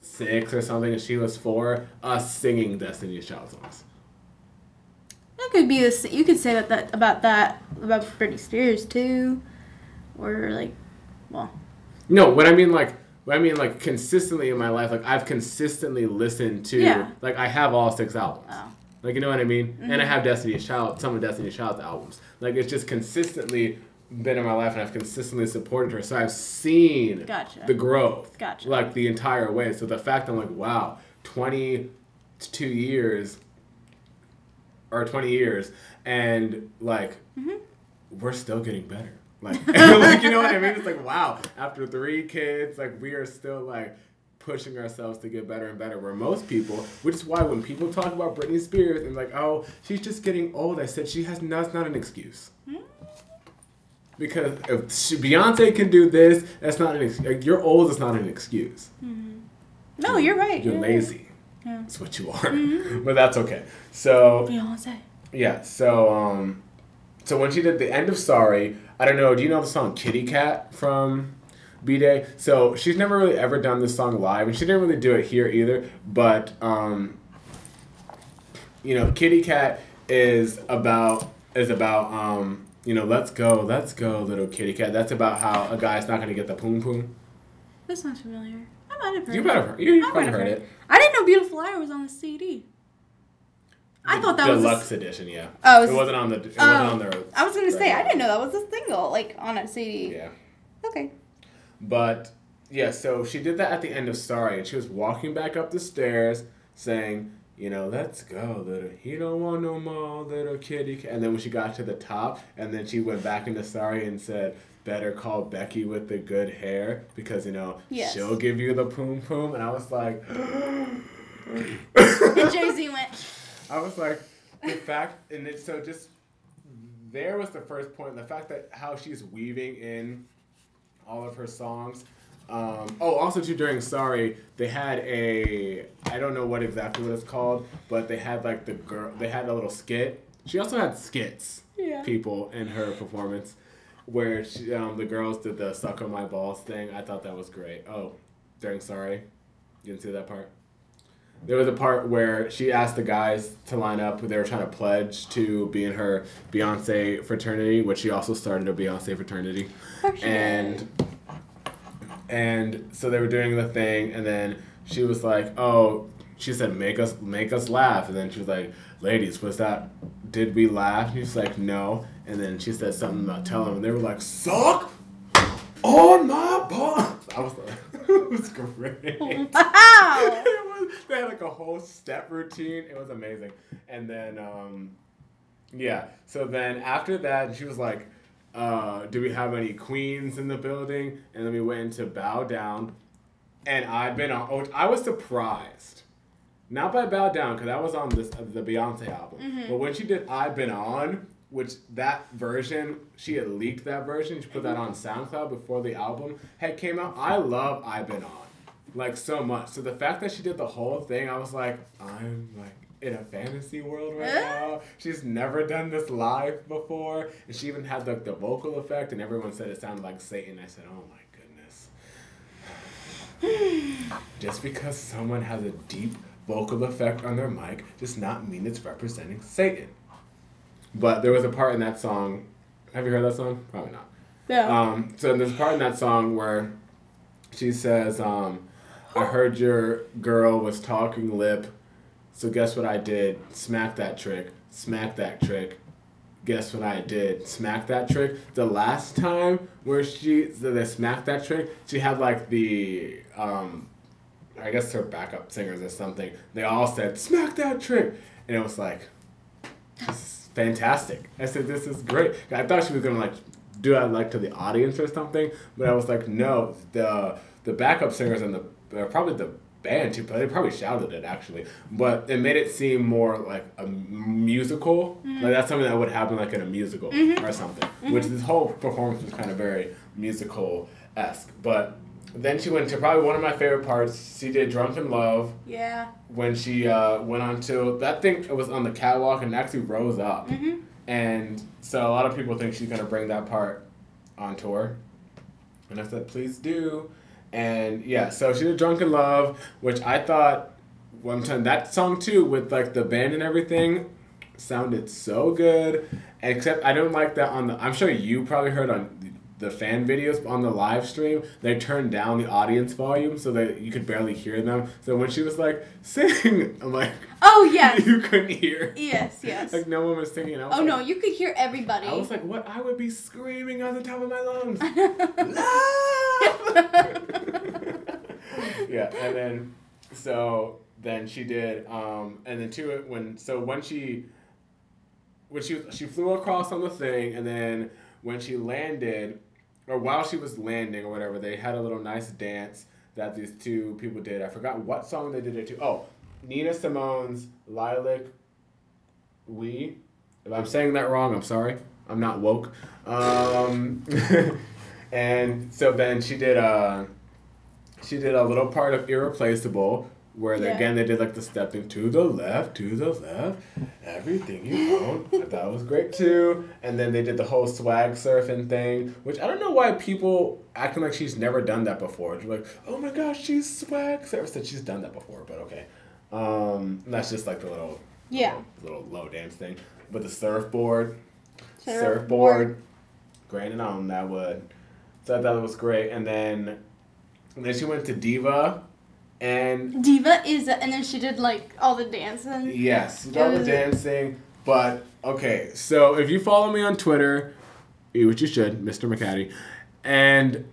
six or something, and she was four, us singing Destiny's Child songs. That could be this. You could say that, that about that about Britney Spears too, or like, well, No, what I mean like what I mean like consistently in my life, like I've consistently listened to Yeah. like I have all six albums. oh, Like you know what I mean? And I have Destiny's Child, some of Destiny's Child's albums. Like it's just consistently been in my life and I've consistently supported her. So I've seen Gotcha. the growth. Gotcha. Like the entire way. So the fact I'm like, wow, twenty two years or twenty years and like Mm-hmm. we're still getting better. Like, like you know what I mean? It's like wow, after three kids, like we are still like pushing ourselves to get better and better. Where most people, which is why when people talk about Britney Spears and like, oh, she's just getting old, I said she has that's not an excuse. Hmm? Because if she, Beyonce can do this, that's not an ex- like, you're old. Is not an excuse. no, you're right. You're you're right. lazy. Yeah. Mm-hmm. That's what you are. but that's okay. So Beyonce. yeah, so um, so when she did the end of Sorry, I don't know. Do you know the song Kitty Cat from B Day? So she's never really ever done this song live, and she didn't really do it here either. But um, you know, Kitty Cat is about is about um, you know, let's go, let's go, little kitty cat. That's about how a guy's not gonna get the poom poom. That sounds familiar. I might have heard You it. might have heard, you, you I might might have heard it. I didn't know Beautiful Liar was on the CD. I thought that was. deluxe edition. Yeah. Oh, it it's- wasn't on the. It oh. wasn't on the. I was gonna say I didn't know that was a single like on a CD. Yeah. Okay. But yeah, so she did that at the end of Sorry, and she was walking back up the stairs saying, you know, let's go, little. He don't want no more, little kitty. And then when she got to the top, and then she went back into Sorry and said, better call Becky with the good hair because you know Yes. she'll give you the poom poom. And I was like, And Jay Z went. I was like, the fact, and it, so just there was the first point. The fact that how she's weaving in all of her songs. Um, oh, also too during Sorry, they had a I don't know what exactly what it's called, but they had like the girl. They had a little skit. She also had skits. Yeah. People in her performance, where she, um, the girls did the "suck on my balls" thing. I thought that was great. Oh, during Sorry, you didn't see that part. There was a part where she asked the guys to line up. They were trying to pledge to be in her Beyonce fraternity, which she also started a Beyonce fraternity. And and so they were doing the thing, and then she was like, "Oh," she said, "Make us make us laugh," and then she was like, "Ladies, was that? Did we laugh?" And she's like, "No," and then she said something about telling them, and they were like, "Suck on my balls." I was like, it was great. Wow. they had like a whole step routine. It was amazing. And then, um, yeah. So then after that, she was like, uh, "Do we have any queens in the building?" And then we went into bow down, and I've been on. Oh, I was surprised, not by bow down because that was on this uh, the Beyonce album, but when she did "I've Been On." Which that version, she had leaked that version. She put that on SoundCloud before the album had came out. I love "I've Been On" like so much. So the fact that she did the whole thing, I was like, I'm like in a fantasy world right now. She's never done this live before, and she even had like the vocal effect, and everyone said it sounded like Satan. I said, oh my goodness. Just because someone has a deep vocal effect on their mic does not mean it's representing Satan. But there was a part in that song. Have you heard that song? Probably not. Yeah. Um, so there's a part in that song where she says, um, I heard your girl was talking lip, so guess what I did? Smack that trick. Smack that trick. Guess what I did? Smack that trick. The last time where she so they smacked that trick, she had like the um, I guess her backup singers or something. They all said smack that trick, and it was like this is fantastic. I said, this is great. I thought she was gonna like do that like to the audience or something, but I was like, no, the the backup singers and the uh, probably the band too, but they probably shouted it actually, but it made it seem more like a musical. Like that's something that would happen like in a musical or something. Which this whole performance was kind of very musical esque, but. Then she went to probably one of my favorite parts. She did "Drunk in Love," yeah. when she uh, went on to that thing it was on the catwalk and actually rose up Mhm. and so a lot of people think she's going to bring that part on tour and i said please do and yeah so she did drunk in love which i thought one time that song too with like the band and everything sounded so good. Except i don't like that on the i'm sure you probably heard on the fan videos on the live stream they turned down the audience volume so that you could barely hear them so when she was like sing i'm like Oh yes. you couldn't hear yes. Yes. like no one was singing was Oh like, no, you could hear everybody. I was like, what? I would be screaming on the top of my lungs. Yeah, and then so then she did, um, and then to it when so when she when she she flew across on the thing, and then when she landed, or while she was landing or whatever, they had a little nice dance that these two people did. I forgot what song they did it to. Oh, Nina Simone's "Lilac Wine." If I'm saying that wrong, I'm sorry. I'm not woke. Um, and so then she did a she did a little part of Irreplaceable where they, Yeah. again they did like the stepping to the left, to the left, everything you own. I thought it was great too. And then they did the whole swag surfing thing, which I don't know why people acting like she's never done that before. They're like, oh my gosh, she's swag surf. Said she's done that before, but okay. Um, that's just like the little yeah. little low dance thing. But the surfboard. surfboard, grinding on that wood. So I thought it was great. And then, and then she went to Diva, and Diva is, and then she did like all the dancing. yes, she did all the dancing. But okay, so if you follow me on Twitter, which you should, Mr. McCaddy, and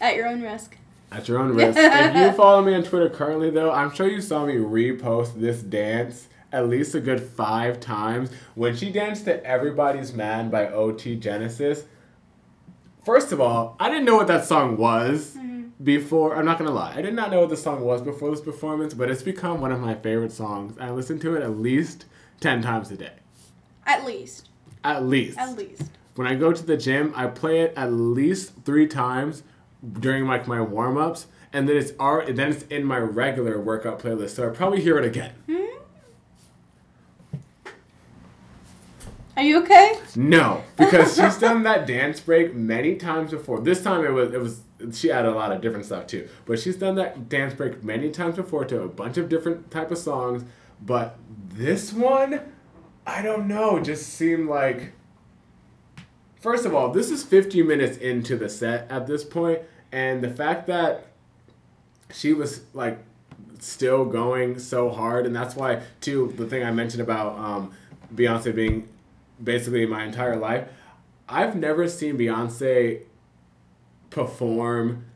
At your own risk. At your own risk. if you follow me on Twitter currently, though, I'm sure you saw me repost this dance at least a good five times. When she danced to Everybody's Man by OT Genasis, first of all, I didn't know what that song was before. I'm not to lie. I did not know what the song was before this performance, but it's become one of my favorite songs. I listen to it at least 10 times a day. At least. At least. At least. When I go to the gym, I play it at least three times during like my warm ups, and then it's art. Then it's in my regular workout playlist, so I probably hear it again. Hmm? Are you okay? No, because she's done that dance break many times before. This time it was it was she added a lot of different stuff too, but she's done that dance break many times before to a bunch of different type of songs. But this one, I don't know, just seemed like. First of all, this is 50 minutes into the set at this point, and the fact that she was like still going so hard, and that's why too the thing I mentioned about um, Beyonce being basically my entire life. I've never seen Beyonce perform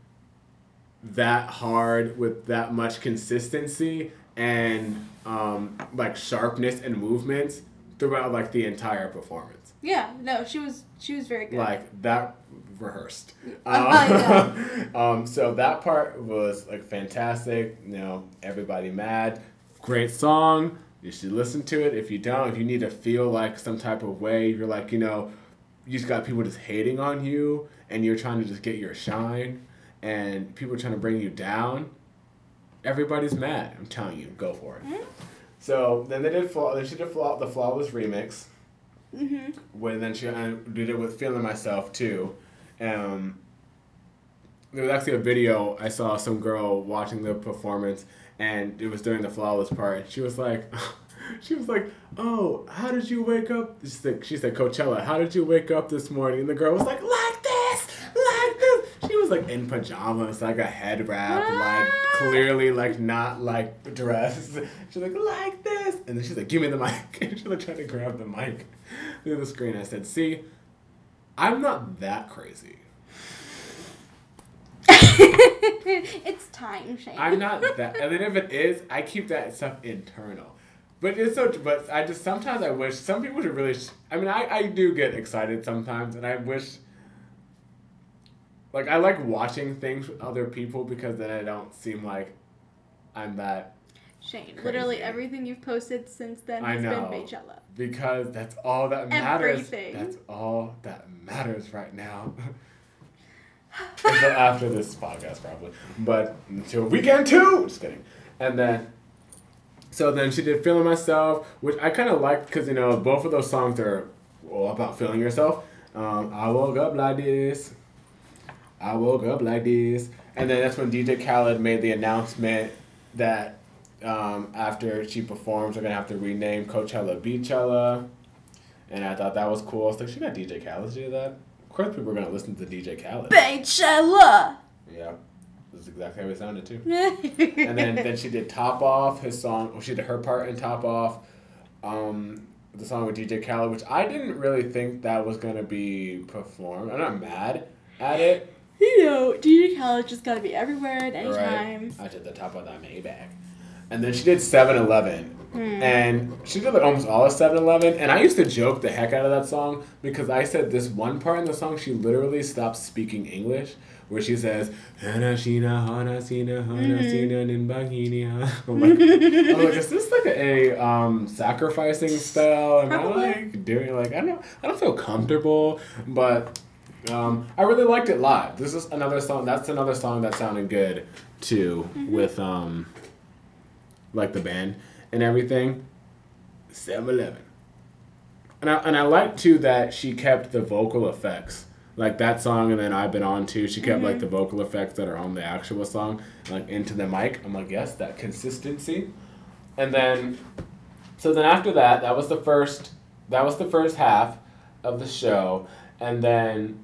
that hard with that much consistency and um, like sharpness and movements throughout like the entire performance. Yeah. No, she was. She was very good. Like that rehearsed. Um, um, so that part was like fantastic. You know, everybody mad. Great song. You should listen to it. If you don't, if you need to feel like some type of way, you're like, you know, you just got people just hating on you and you're trying to just get your shine and people are trying to bring you down. Everybody's mad. I'm telling you, go for it. So then they did flaw. Then she did flaw, the flawless remix. hmm When then she did it with feeling myself too. Um, there was actually a video I saw some girl watching the performance, and it was during the flawless part. And she was like, she was like, "Oh, how did you wake up?" She said, she said, "Coachella, how did you wake up this morning?" And the girl was like, "Like this, like in pajamas, like a head wrap, like clearly like not like dressed. She's like, "Like this," and then she's like, "Give me the mic." And she's like trying to grab the mic through the screen. I said, "See, I'm not that crazy." it's time, Shane. I'm not that. And then if it is, I keep that stuff internal. But it's so. But I just sometimes I wish some people should really. Sh- I mean, I I do get excited sometimes, and I wish. Like I like watching things with other people because then I don't seem like I'm that Shane. Literally everything you've posted since then I has know. been Beychella. because that's all that matters. Everything. That's all that matters right now. until after this podcast, probably. But until weekend two, just kidding. And then, so then she did "Feeling Myself," which I kind of liked because you know both of those songs are all about feeling yourself. Um, I woke up like this. I woke up like this, and then that's when DJ Khaled made the announcement that um, after she performs, they're gonna have to rename Coachella Beychella. And I thought that was cool. I was like, she got DJ Khaled to do that. Of course, people are gonna listen to DJ Khaled. Beychella. Yeah, that's exactly how it sounded too. and then then she did Top Off, his song. Well, she did her part in Top Off. Um, the song with DJ Khaled, which I didn't really think that was gonna be performed. I'm not mad at it. You know, DJ Khaled just gotta be everywhere at any time. I did the top of that Maybach. And then she did 7 Eleven. Hmm. And she did like almost all of 7 Eleven. And I used to joke the heck out of that song because I said this one part in the song, she literally stops speaking English. Where she says, "Hana shina, hana sina, hana Mm-hmm. sina, nin bahini. I'm like, I'm like, is this like a um, sacrificing spell? Am I Probably. like doing like I don't I don't feel comfortable, but um, I really liked it live. This is another song. That's another song that sounded good too with um, like the band and everything. 7-Eleven. And I and I like too that she kept the vocal effects. Like that song and then I've been on too. She kept like the vocal effects that are on the actual song, like into the mic. I'm like, yes, that consistency. And then so then after that, that was the first that was the first half. of the show, and then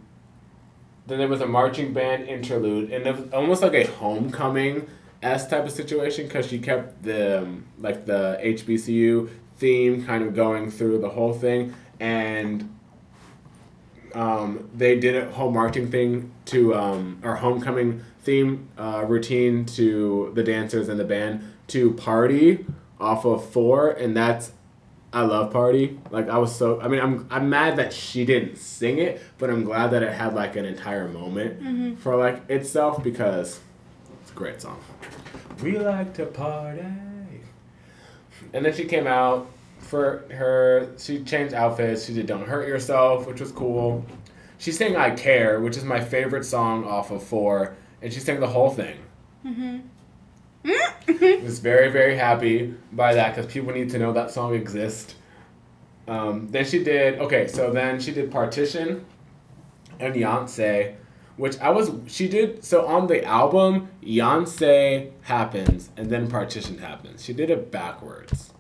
then there was a marching band interlude, and it was almost like a homecoming s type of situation because she kept the um, like the HBCU theme kind of going through the whole thing, and um, they did a whole marching thing to um, or homecoming theme uh, routine to the dancers and the band to party off of four, and that's I love Party. Like I was so I mean I'm I'm mad that she didn't sing it, but I'm glad that it had like an entire moment mm-hmm. for like itself because it's a great song. We like to party. And then she came out for her she changed outfits, she did Don't Hurt Yourself, which was cool. She sang I Care, which is my favorite song off of four, and she sang the whole thing. Mm-hmm. Was very very happy by that because people need to know that song exists. Um, then she did okay, so then she did Partition and Beyonce, which I was she did so on the album Beyonce happens and then Partition happens. She did it backwards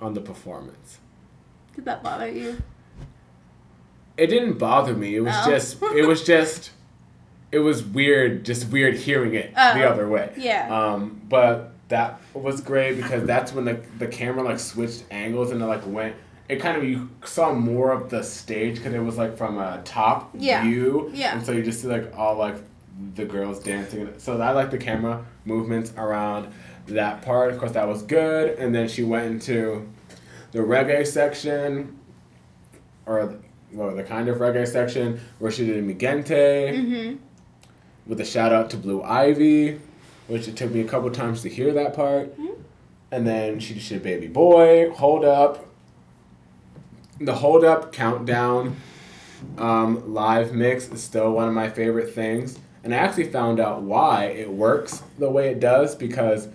on the performance. Did that bother you? It didn't bother me. It was Oh. just it was just it was weird, just weird hearing it Oh. the other way. Yeah. Um, but that was great because that's when the the camera like switched angles and it like went. It kind of you saw more of the stage because it was like from a top Yeah. view. Yeah. And so you just see like all like the girls dancing. So I like the camera movements around that part. Of course, that was good. And then she went into the reggae section, or well, the kind of reggae section where she did Mi Gente Mm-hmm. With a shout out to Blue Ivy, which it took me a couple times to hear that part. And then she did Baby Boy, Hold Up. The Hold Up countdown um, live mix is still one of my favorite things. And I actually found out why it works the way it does because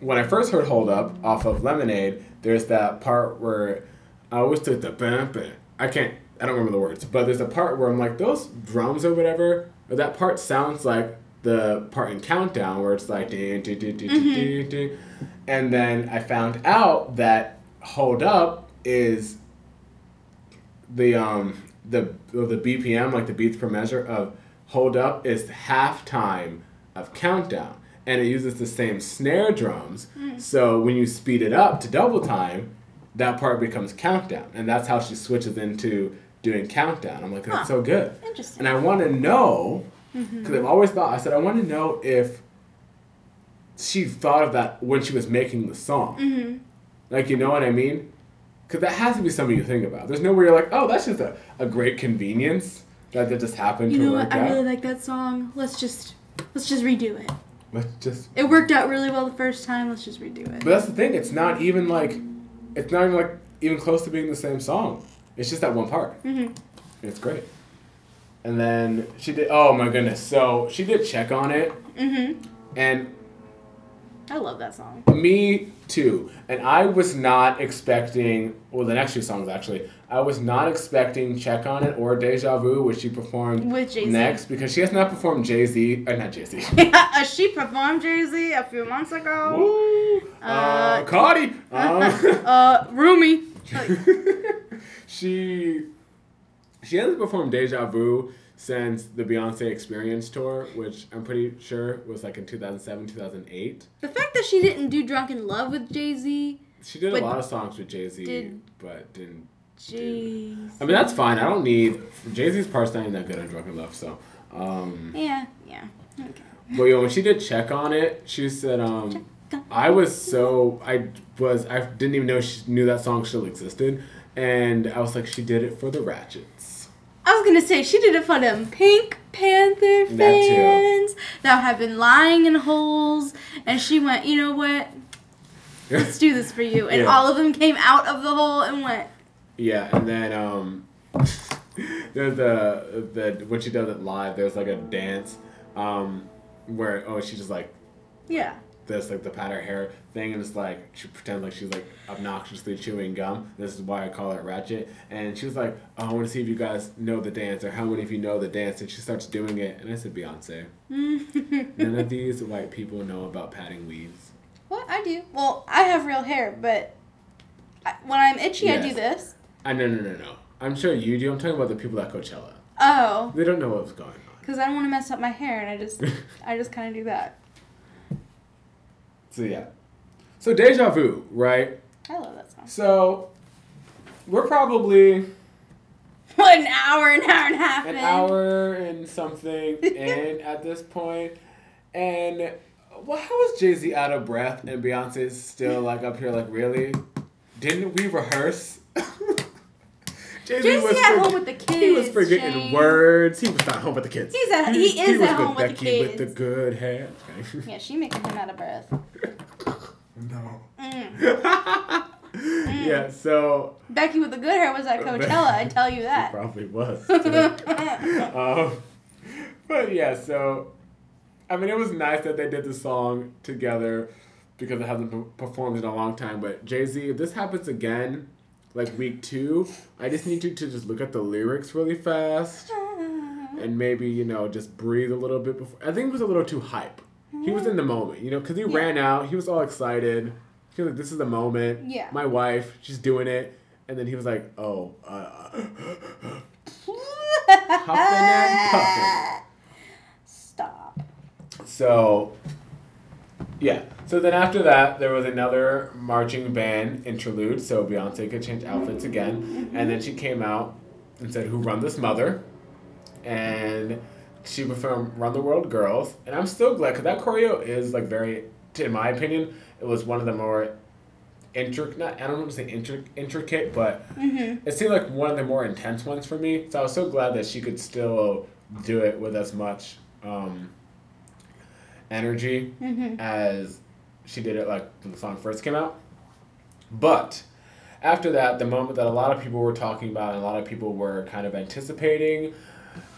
when I first heard Hold Up off of Lemonade, there's that part where I always took the bam bam. I can't, I don't remember the words, but there's a part where I'm like, those drums or whatever, or that part sounds like the part in Countdown where it's like, ding, ding, ding, ding, ding, ding, ding. and then I found out that Hold Up is the um the the BPM like the beats per measure of Hold Up is half time of Countdown, and it uses the same snare drums. So when you speed it up to double time, that part becomes Countdown, and that's how she switches into doing Countdown. I'm like, that's Huh. so good. Interesting. And I want to know, because I've always thought, I said, I want to know if she thought of that when she was making the song. Mm-hmm. Like, you know what I mean? Because that has to be something you think about. There's no way you're like, oh, that's just a, a great convenience that, that just happened You to know what? I out. really like that song. Let's just let's just redo it. Let's just. It worked out really well the first time. Let's just redo it. But that's the thing. It's not even like, it's not even like even close to being the same song. It's just that one part. Mm-hmm. It's great. And then she did. Oh my goodness! So she did check on it, Mm-hmm. and I love that song. Me too. And I was not expecting, well, the next two songs actually, I was not expecting Check On It or Deja Vu, which she performed With Jay-Z. next because she has not performed Jay Z, uh, not Jay Z. Uh, she performed Jay Z a few months ago. Woo! Uh, Uh, Cardi! Um, uh, Rumi. She she hasn't performed Deja Vu since the Beyonce Experience tour, which I'm pretty sure was like in 2007, 2008. The fact that she didn't do Drunk in Love with Jay Z. She did a lot of songs with Jay Z, did- but didn't Jeez. I mean, that's fine. I don't need Jay Z's part's not even that good on Drunk in Love. So, um, Yeah, yeah. Okay. but you know, when she did check on it, she said, um, I was so I was I didn't even know she knew that song still existed, and I was like, she did it for the Ratchets. I was gonna say she did it for them Pink Panther That fans that have been lying in holes, and she went, you know what? Let's do this for you, and Yeah. all of them came out of the hole and went. Yeah, and then um, there's the the when she does it live, there's like a dance, um, where oh she just like Yeah. This like the pat her hair thing and it's like she pretends like she's like obnoxiously chewing gum. This is why I call it ratchet. And she was like, oh, I want to see if you guys know the dance or how many of you know the dance. And she starts doing it, and I said Beyonce. None of these white people know about patting weaves. What I do? Well, I have real hair, but I, when I'm itchy, I do this. I no no no no. I'm sure you do. I'm talking about the people at Coachella. Oh, They don't know what's going on. because I don't want to mess up my hair, and I just, I just kind of do that. So yeah. So deja vu, right? I love that song. So we're probably What an hour, an hour and a half. an in. hour and something in at this point, and well, how is Jay Z out of breath and Beyonce's still like up here? Like really? Didn't we rehearse? Jay Jay-Z at home with the kids. He was forgetting Shane. words. He was not home with the kids. He's at- he is was at home with the Becky with the kids. good hair. Yeah, she making him out of breath. no. Mm. Yeah. So Becky with the good hair was at Coachella. I tell you It that. probably was. um, but yeah, so I mean, it was nice that they did the song together because it hasn't p- performed in a long time. But Jay Z, if this happens again, like week two, I just need you to just look at the lyrics really fast and maybe you know just breathe a little bit before. I think it was a little too hype. He was in the moment, you know, because he Yeah. ran out. He was all excited. He was like, "This is the moment." Yeah. My wife, she's doing it, and then he was like, "Oh." Uh, and puffing. Stop. So, yeah. So then after that, there was another marching band interlude, so Beyonce could change outfits again, and then she came out and said, "Who run this mother?" And she performed "Run the World, Girls," and I'm still glad because that choreo is like very, in my opinion, it was one of the more intricate. Not I don't want to say intric- intricate, but Mm-hmm. it seemed like one of the more intense ones for me. So I was so glad that she could still do it with as much um, energy Mm-hmm. as she did it like when the song first came out. But after that, the moment that a lot of people were talking about and a lot of people were kind of anticipating,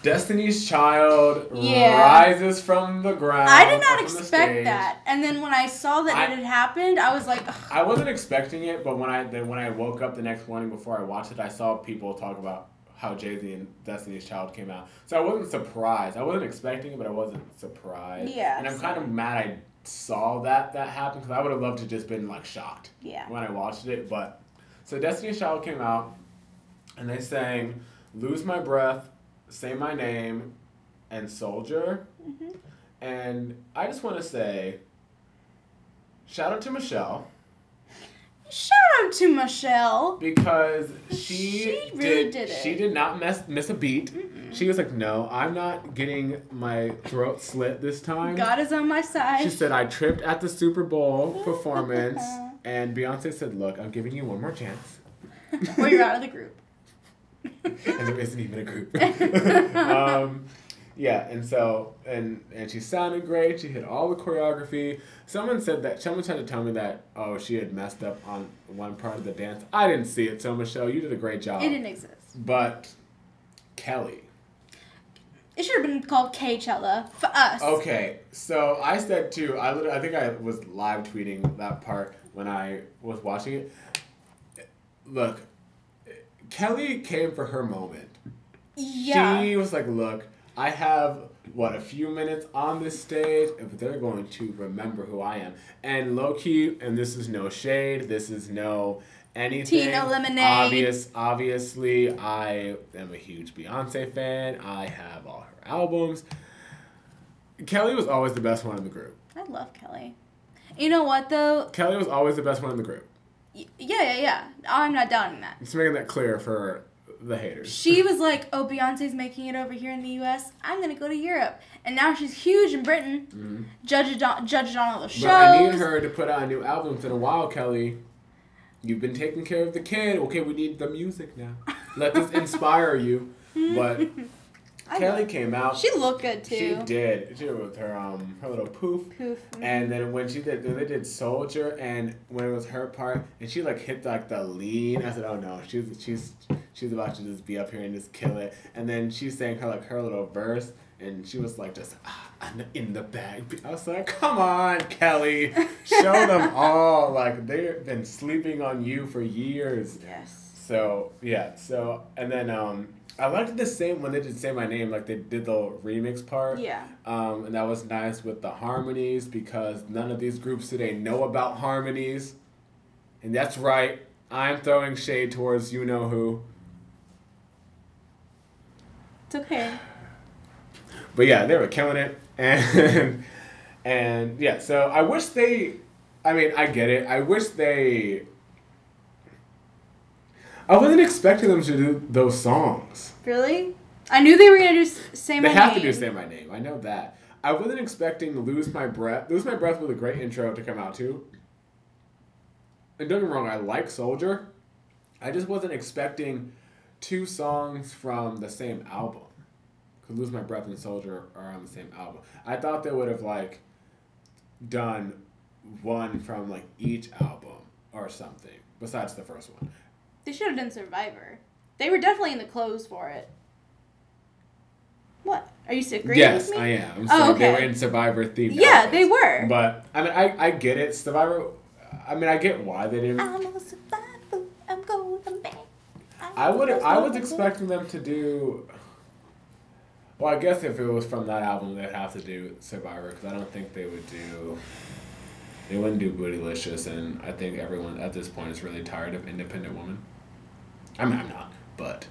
Destiny's Child Yeah. rises from the ground. I did not up on the expect that, and then when I saw that I- it had happened, I was like, Ugh. I wasn't expecting it, but when I then when I woke up the next morning before I watched it, I saw people talk about how Jay Z and Destiny's Child came out. So I wasn't surprised. I wasn't expecting it, but I wasn't surprised. Yeah, And I'm kind of mad I saw that that happen because I would have loved to just been like shocked yeah. when I watched it. But so Destiny's Child came out, and they sang "Lose My Breath," "Say My Name," and "Soldier." Mhm. And I just want to say, shout out to Michelle. Shout out to Michelle. because she, She really did, did it. she did not mess miss a beat. She was like, "No, I'm not getting my throat slit this time." God is on my side. She said, "I tripped at the Super Bowl performance," and Beyonce said, "Look, I'm giving you one more chance." or you're out of the group. and there isn't even a group. um, yeah, and so and and she sounded great. She hit all the choreography. Someone said that someone tried to tell me that oh she had messed up on one part of the dance. I didn't see it, so Michelle, you did a great job. It didn't exist. But Kelly. It should have been called K-Chella for us. Okay, so I said too. I literally, I think I was live tweeting that part when I was watching it. Look, Kelly came for her moment. Yeah. She was like, "Look, I have what a few minutes on this stage, if they're going to remember who I am." And low key, and this is no shade. This is no anything. Tina Lemonade. Obvious, obviously, I am a huge Beyonce fan. I have all albums. Kelly was always the best one in the group. I love Kelly. You know what though? Kelly was always the best one in the group. Y- Yeah, yeah, yeah. I'm not doubting that. Just making that clear for the haters. She was like, "Oh, Beyonce's making it over here in the U.S. I'm gonna go to Europe," and now she's huge in Britain. Mhm. Judged on, judged on all the shows. But I need her to put out a new album in a while, Kelly. You've been taking care of the kid. Okay, we need the music now. Let this inspire you. But I Kelly love- came out. She looked good too. She did. She did with her um her little poof. Poof. And then when she did, they did Soldier, and when it was her part, and she like hit like the lean. I said, "Oh no, she's she's she's about to just be up here and just kill it." And then she sang her like her little verse, and she was like just ah, I'm in the bag. I was like, "Come on, Kelly, show them all." Like they've been sleeping on you for years. yes. So yeah, so and then um. I liked the same when they did say my name, like they did the remix part. Yeah. Um, and that was nice with the harmonies because none of these groups today know about harmonies. And that's right, I'm throwing shade towards you know who. It's okay. But yeah, they were killing it, and and yeah. So I wish they. I mean, I get it. I wish they. I wasn't expecting them to do those songs. Really? I knew they were gonna do say my Name." They have name. to do "Say My Name." I know that. I wasn't expecting "Lose My Breath." "Lose My Breath" was a great intro to come out to. And don't get me wrong, I like Soldier. I just wasn't expecting two songs from the same album. Because "Lose My Breath" and "Soldier" are on the same album. I thought they would have like done one from like each album or something besides the first one. They should have done Survivor. They were definitely in the clothes for it. What? Are you agreeing yes, with me? I am. So Oh, So They were okay. in Survivor themed. Yeah, outfits. they were. But I mean, I, I get it. Survivor. I mean, I get why they didn't. I'm a survivor. I'm going back. I would. I was expecting them to do. Well, I guess if it was from that album, they'd have to do Survivor because I don't think they would do. They wouldn't do Bootylicious, and I think everyone at this point is really tired of Independent Woman. I mean, I'm not, but.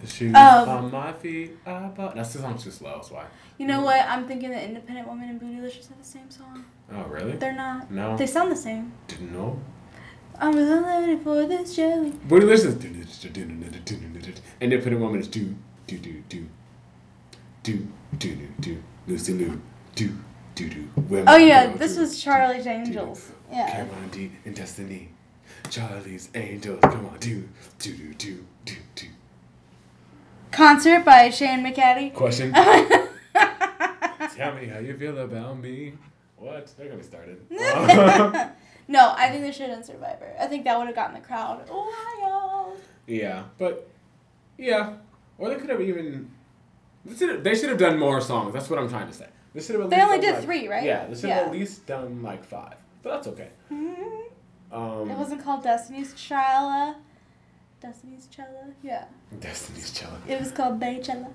The shoes Um, on my feet, I bought. That's the song's too slow. That's why. You know what? I'm thinking that Independent Woman and Bootylicious have the same song. Oh really? They're not. No. They sound the same. Didn't know. I'm really ready for this jelly. Bootylicious. Independent Woman is do do do do do do do do Lucy Liu do do do. Oh yeah, this was Charlie's Angels. Yeah. Cameron D and Destiny. Charlie's Angels. Come on, do do do do do do. Concert by Shane McCaddy. Question. Tell me how you feel about me. What? They're gonna be started. no, I think they should have done Survivor. I think that would have gotten the crowd wild. Yeah, but yeah, or they could have even. They should have, they should have done more songs. That's what I'm trying to say. They should have. They only did like- three, right? Yeah, they should Yeah. have at least done like five. But that's okay. Mhm. Um, It wasn't called Destiny's Child. Destiny's Child. Yeah. Destiny's Child. It was called Beychella.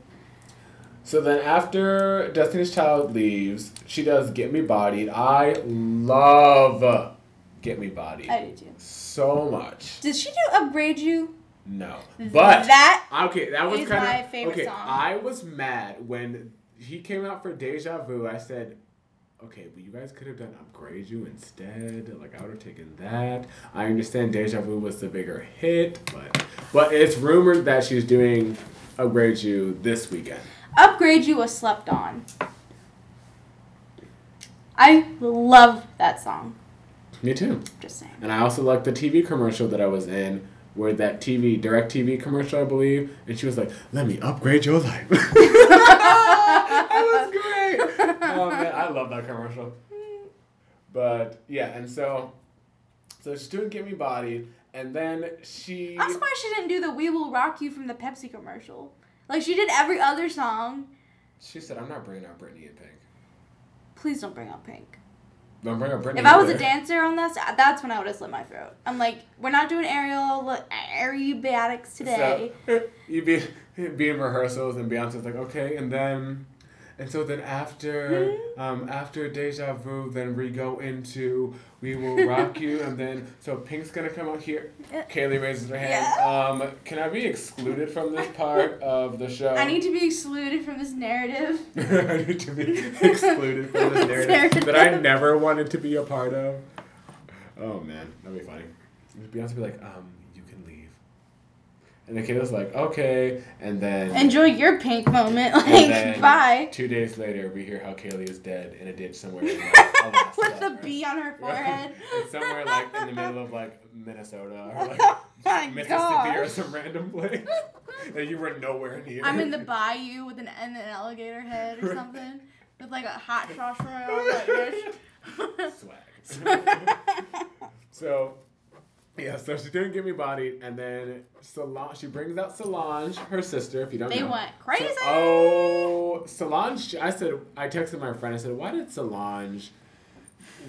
So then after Destiny's Child leaves, she does Get Me Bodied. I love Get Me Bodied I do too. so much. Did she do Upgrade You? No, but that Okay, that was is kind of my favorite okay. song. I was mad when he came out for Deja Vu. I said, okay, but you guys could have done Upgrade You instead. Like I would have taken that. I understand Deja Vu was the bigger hit, but but it's rumored that she's doing Upgrade You this weekend. Upgrade You was slept on. I love that song. Me too. Just saying. And I also like the TV commercial that I was in. Where that TV, direct TV commercial, I believe, and she was like, "Let me upgrade your life." oh man, I love that commercial. But yeah, and so, so she's doing "Get Me Bodied," and then she. I'm surprised she didn't do the "We Will Rock You" from the Pepsi commercial. Like she did every other song. She said, "I'm not bringing out Britney and Pink. Please don't bring out Pink. Don't bring out Britney." If I was a dancer on this, uh, that's when I would have slit my throat. I'm like, we're not doing aerial aerobatics today. So, you'd be be in rehearsals and Beyonce's like, okay, and then and so then after um after Deja Vu, then we go into We Will Rock You and then so Pink's gonna come out here. Yeah. Kaylee raises her hand. Yeah. Um, can I be excluded from this part of the show? I need to be excluded from this narrative. I need to be excluded from this narrative Narrative. that I never wanted to be a part of. Oh man, that'd be funny. Beyonce would be like, um, you can leave. And the kid was like, okay. And then Enjoy your Pink moment. Like, bye. Two days later, we hear how Kaylee is dead in a ditch somewhere in like, Alaska. With a B on her forehead. Somewhere like in the middle of like Minnesota or like Oh my Mississippi or some random place. and you were nowhere near. I'm in the bayou with an, and an alligator head or something. With like a hot sauce like this. swag. so, yeah, so she didn't get me bodied, and then Solange, she brings out Solange, her sister, if you don't they know. They went crazy. So- oh, Solange, I said, I texted my friend, I said, why did Solange,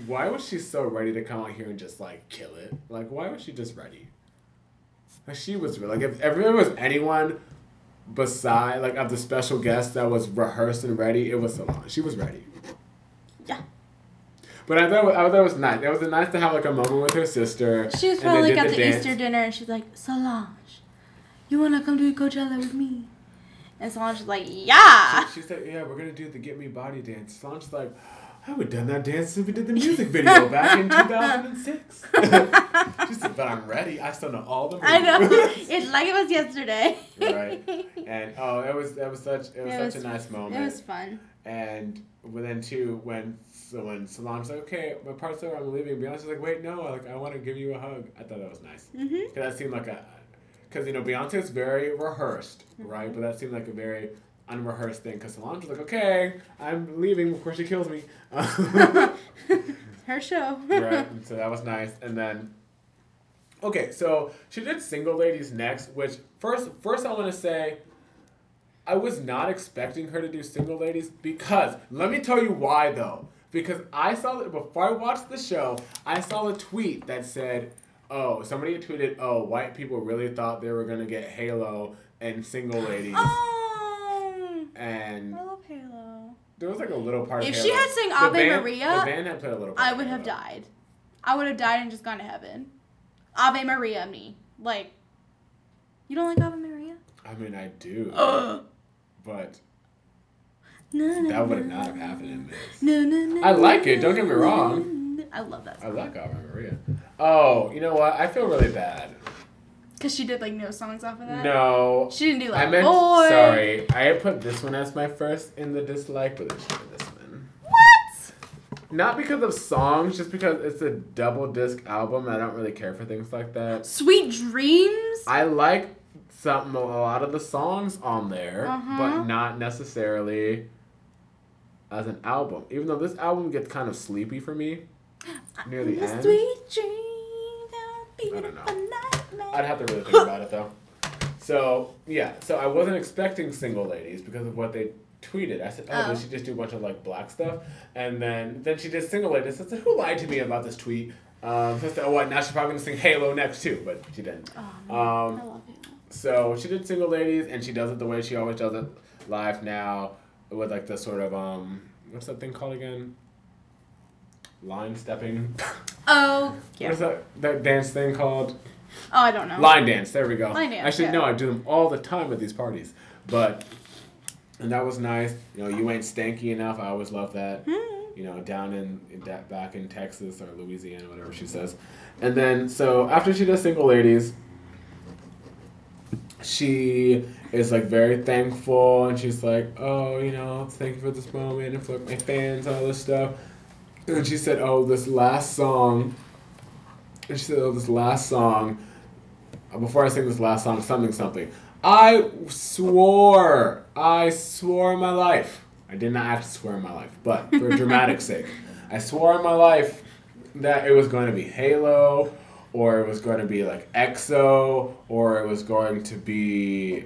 why was she so ready to come out here and just like kill it? Like, why was she just ready? Like, she was like, if, if there was anyone beside, like, of the special guest that was rehearsed and ready, it was Solange. She was ready. But I thought I thought it was nice. It was nice to have like a moment with her sister. She was probably like at the dance. Easter dinner and she's like, Solange, You wanna come to Coachella with me? And Solange was like, Yeah. She, said, "Yeah, we're gonna do the Get Me Body dance." Solange's like, "I would have done that dance since we did the music video back in 2006." she said, "But I'm ready. I still know all the moves." I know. It's like it was yesterday. right. And oh, it was that was such it was It such was- a nice moment. It was fun. And then too, when so when Solange's like, "Okay, my part's over. I'm leaving," Beyonce's like, "Wait, no. Like, I want to give you a hug." I thought that was nice. Mhm. Cause that seemed like a, cause you know Beyonce is very rehearsed, right? Mm-hmm. But that seemed like a very unrehearsed thing. Cause Solange was like, "Okay, I'm leaving before she kills me." Her show. right. And so that was nice. And then, okay, so she did single ladies next. Which first, first I want to say, I was not expecting her to do single ladies because let me tell you why though. Because I saw that before I watched the show, I saw a tweet that said, "Oh, somebody had tweeted, oh, white people really thought they were gonna get Halo and single ladies." Oh, And I love Halo. there was like a little part. of If she had sang Ave band- Maria, the band had played a little. Part I would have died. I would have died and just gone to heaven. Ave Maria, me. Like, you don't like Ave Maria? I mean, I do, Ugh. but that would no. not have happened in this. No, no, no. I like it, don't get me wrong. I love that I song. like Ave Maria. Oh, you know what? I feel really bad. Because she did, like, no songs off of that. No. She didn't do, like, I meant, Boy. sorry. I put this one as my first in the dislike, but then she did this one. What? Not because of songs, just because it's a double disc album. I don't really care for things like that. Sweet Dreams? I like some a lot of the songs on there, Uh-huh. but not necessarily as an album. Even though this album gets kind of sleepy for me near the end. Sweet dream, I don't know. nightmare. I'd have to really think about it though. So yeah, so I wasn't expecting single ladies because of what they tweeted. I said, oh, Oh. did she just do a bunch of like black stuff? And then then she did single ladies. I said, who lied to me about this tweet? Um, so I said, oh what? Now she's probably gonna sing Halo next too, but she didn't. Oh, Um, I love it. So she did single ladies, and she does it the way she always does it live now, with like the sort of um, what's that thing called again? Line stepping. Oh, yeah. What is that that dance thing called? Oh, I don't know. Line dance. There we go. Line dance, Actually, yeah. no, I do them all the time at these parties. But and that was nice. You know, you ain't stanky enough. I always love that. Hmm. You know, down in, in that back in Texas or Louisiana, whatever she says. And then so after she does single ladies, she is like very thankful and she's like, oh, you know, thank you for this moment and for my fans, all this stuff. And she said, oh, this last song. And she said, oh, this last song. Before I sing this last song, something, something. I swore, I swore in my life. I did not actually swear in my life, but for dramatic sake, I swore in my life that it was going to be Halo, or it was going to be like XO, or it was going to be.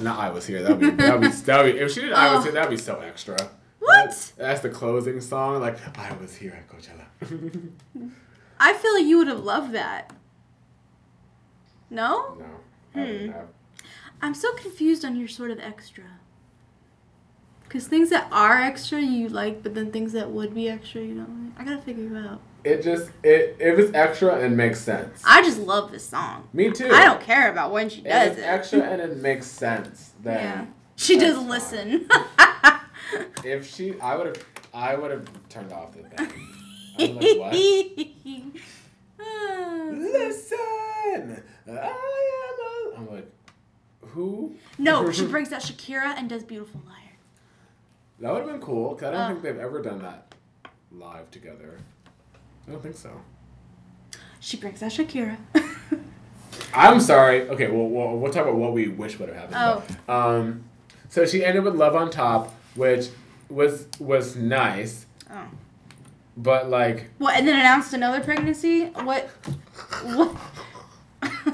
Not I was here. That'd be that'd be, that'd be if she did I was Oh. here. That'd be so extra. What? That's, that's the closing song. Like I was here at Coachella. I feel like you would have loved that. No? no, Hmm. I'm so confused on your sort of extra. Because things that are extra you like, but then things that would be extra you don't like. I gotta figure you out. It just it if it's extra and makes sense. I just love this song. Me too. I don't care about when she does it's it. extra and it makes sense, then yeah. She does fine. listen. if she, I would have, I would have turned off the thing. I'm like, what? Listen, I am. A... I'm like, who? no, she brings out Shakira and does Beautiful Liar. That would have been cool because I don't Oh. think they've ever done that live together. I don't think so. She brings out Shakira. I'm sorry. Okay, well, we'll, we'll talk about what we wish would have happened. Oh. Um, so she ended with "Love on Top," which was was nice, oh. but like, What, and then announced another pregnancy? What? What?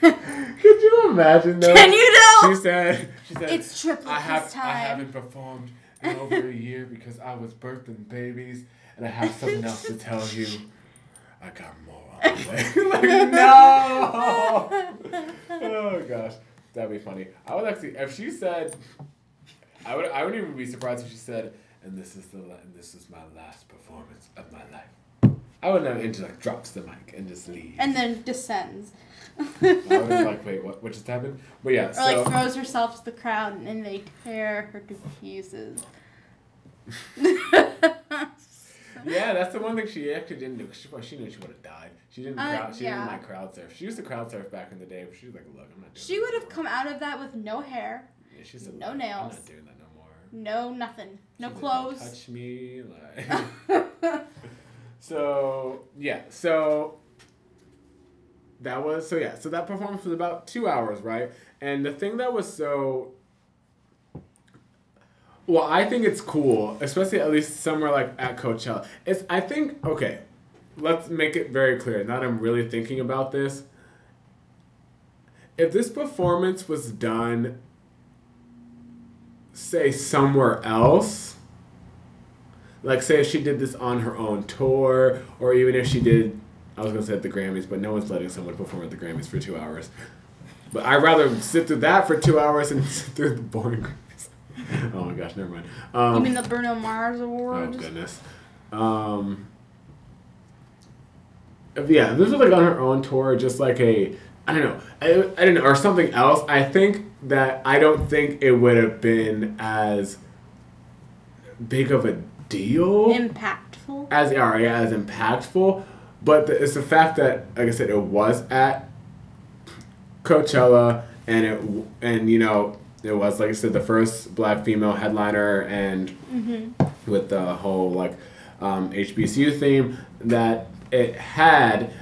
could you imagine though? Can you know? She said, "She said It's triplets I have this I haven't performed in over a year because I was birthing babies, and I have something else to tell you. I got more on the way. like, no. oh gosh, that'd be funny. I would actually, if she said, I would, I wouldn't even be surprised if she said, and this is the, and this is my last performance of my life. I would know and just like drops the mic and just leaves. And then descends. I was like, wait, what? What just happened? But yeah, Or so like throws herself to the crowd and they tear her to pieces. yeah, that's the one thing she actually didn't do. 'cause She, well, she knew she would have died. She didn't. Uh, crowd, she yeah. didn't like crowd surf. She used to crowd surf back in the day, but she was like, look, I'm not doing. she would have come out of that with no hair, Yeah, she said, no "Look, nails. I'm not doing that no more. no nothing, no She said, "Don't clothes. Touch me, like. so yeah, so that was so yeah, so that performance was about two hours, right? And the thing that was so well, I think it's cool, especially at least somewhere like at Coachella. It's I think okay, let's make it very clear. Now that I'm really thinking about this, if this performance was done, say somewhere else, like say if she did this on her own tour, or even if she did, I was gonna say at the Grammys, but no one's letting someone perform at the Grammys for two hours. But I'd rather sit through that for two hours than sit through the boring. oh my gosh, never mind. Um, you mean the Bruno Mars Awards? Oh goodness. Um, yeah, this was like on her own tour, just like a I don't know, I, I don't know, or something else. I think that I don't think it would have been as big of a deal Impactful. as or, yeah, as impactful, but the, it's the fact that, like I said, it was at Coachella, and it and you know it was like I said the first black female headliner, and Mm-hmm. with the whole like um, HBCU theme that it had,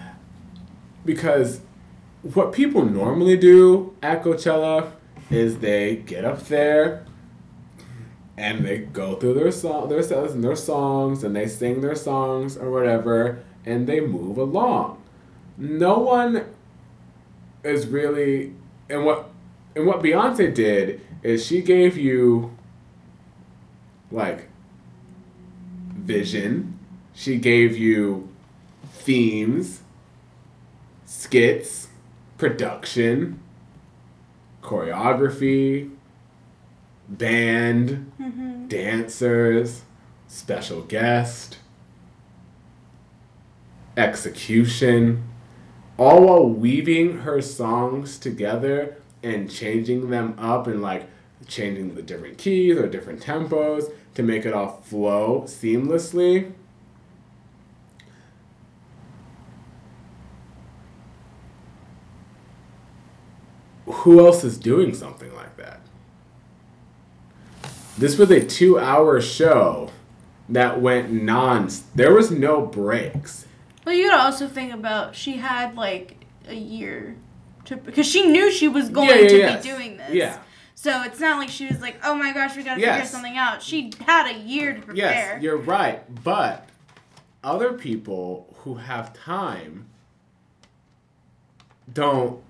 because what people normally do at Coachella is they get up there and they go through their song, their sets and their songs, and they sing their songs or whatever, and they move along. No one is really, and what, and what Beyonce did is she gave you, like, vision. She gave you themes, skits, production, choreography, band, Mm-hmm. dancers, special guest, execution, all while weaving her songs together and changing them up and like changing the different keys or different tempos to make it all flow seamlessly. Who else is doing something like that? This was a two hour show that went non. There was no breaks. Well, you gotta also think about she had like a year to because she knew she was going Yeah, yeah, to yes. be doing this. Yeah. So it's not like she was like, "Oh my gosh, we gotta figure something out." She had a year to prepare. Yes, you're right. But other people who have time don't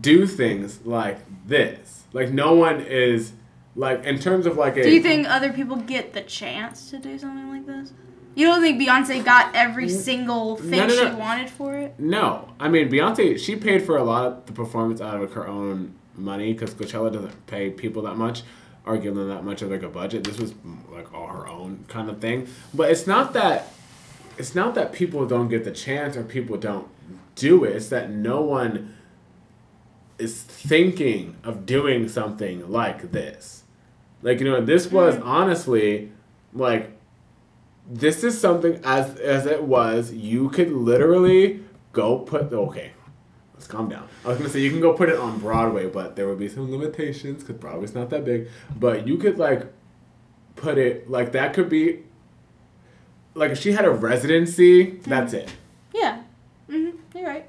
do things like this. Like no one is like in terms of like a Do you think other people get the chance to do something like this? You don't think Beyonce got every single thing no, no. she wanted for it? No, I mean Beyonce. She paid for a lot of the performance out of her own money because Coachella doesn't pay people that much, or give them that much of like a budget. This was like all her own kind of thing. But it's not that. It's not that people don't get the chance or people don't do it. It's that no one is thinking of doing something like this. Like you know, this was mm-hmm. honestly like this is something as as it was you could literally go put okay let's calm down i was gonna say you can go put it on broadway but there would be some limitations because broadway's not that big but you could like put it like that could be like if she had a residency that's it Yeah. Mhm. You're right.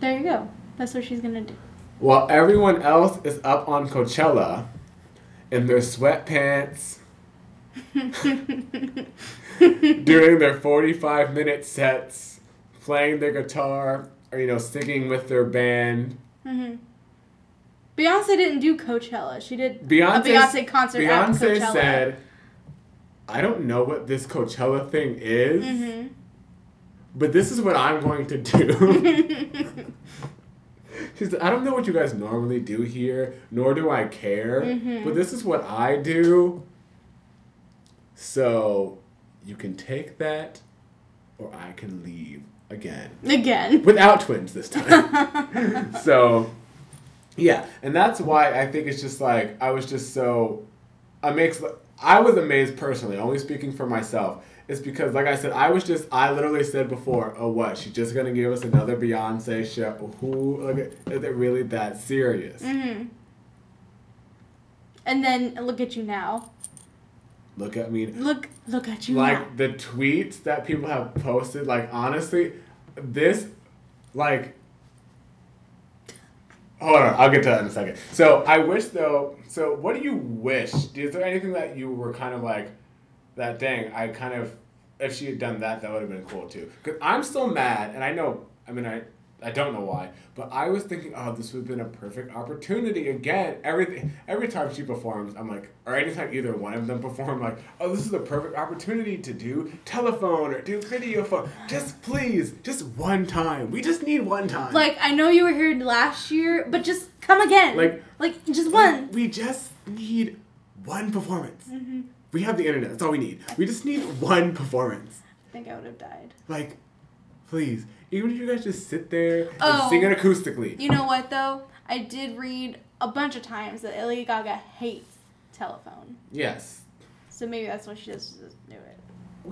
There you go. That's what she's gonna do. while everyone else is up on coachella in their sweatpants doing their 45 minute sets, playing their guitar, or, you know, singing with their band. hmm Beyonce didn't do Coachella. She did Beyonce, a Beyonce concert at Beyonce Coachella. said, I don't know what this Coachella thing is, Mhm. but this is what I'm going to do. She said, I don't know what you guys normally do here, nor do I care, Mhm. but this is what I do. So, you can take that, or I can leave again Again. without twins this time. so, yeah, and that's why I think it's just like I was just so amazed. I was amazed personally, only speaking for myself. It's because, like I said, I was just I literally said before, oh what? She's just gonna give us another Beyonce show? Who? Like, is it really that serious? hmm And then look at you now. Look at me. Look, look at you now. like the tweets that people have posted like honestly this like hold on i'll get to that in a second so i wish though so what do you wish is there anything that you were kind of like that dang i kind of if she had done that that would have been cool too because i'm still mad and i know i mean i I don't know why, but I was thinking, oh, this would have been a perfect opportunity again. Everything, every time she performs, I'm like, or anytime either one of them perform, like, oh, this is a perfect opportunity to do telephone or do video phone. Just please, just one time. We just need one time. Like I know you were here last year, but just come again. Like- like just one. We just need one performance. Mm-hmm. We have the internet. That's all we need. We just need one performance. I think I would have died. Like, please. Even if you guys just sit there and Oh. sing it acoustically. You know what though? I did read a bunch of times that Lady Gaga hates telephone. Yes. So maybe that's why she doesn't just do it.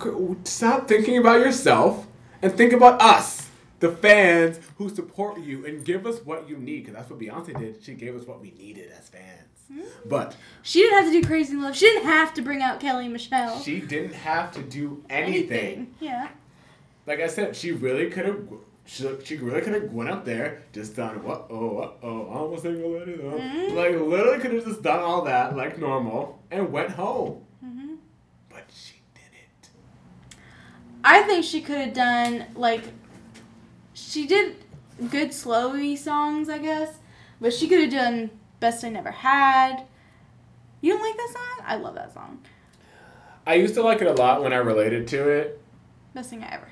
Okay, Stop thinking about yourself and think about us, the fans who support you and give us what you need. Because that's what Beyonce did. She gave us what we needed as fans. Hmm. But She didn't have to do Crazy Love. She didn't have to bring out Kelly and Michelle. she didn't have to do anything. Yeah. Like I said, she really could have. She, she really could have went up there, just done what oh what oh I'm a single lady though. Mhm. Like literally could have just done all that like normal and went home. hmm But she didn't. I think she could have done like she did good slowy songs, I guess, but she could have done Best I Never Had. You don't like that song? I love that song. I used to like it a lot when I related to it. Best thing I ever.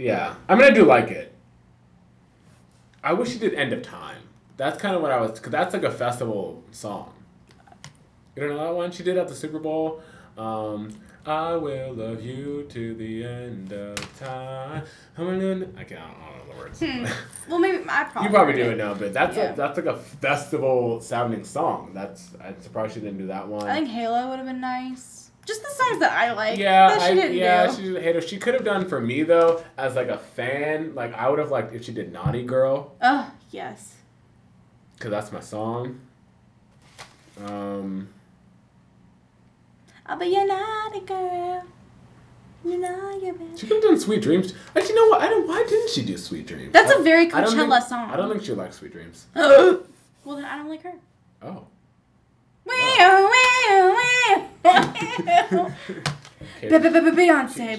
Yeah, I mean, I do like it. I wish she did "End of Time." That's kind of what I was, cause that's like a festival song. You don't know that one? She did at the Super Bowl. Um, I will love you to the end of time. I can't. I don't, I don't know the words. Hmm. Well, maybe I probably. you probably heard do it now, but that's Yeah. a, that's like a festival sounding song. That's I'm surprised she didn't do that one. I think Halo would have been nice. Just the songs that I like. Yeah, I, didn't yeah, do. she did hate her. She could have done for me though, as like a fan. Like I would have liked if she did "Naughty Girl," Oh yes. cause that's my song. Um, I'll be your naughty girl. You know you she could have done "Sweet Dreams." Actually, you know what? I don't. Why didn't she do "Sweet Dreams"? That's I- a very I Coachella think- song. I don't think she likes "Sweet Dreams." well, then I don't like her. Oh. Beyonce.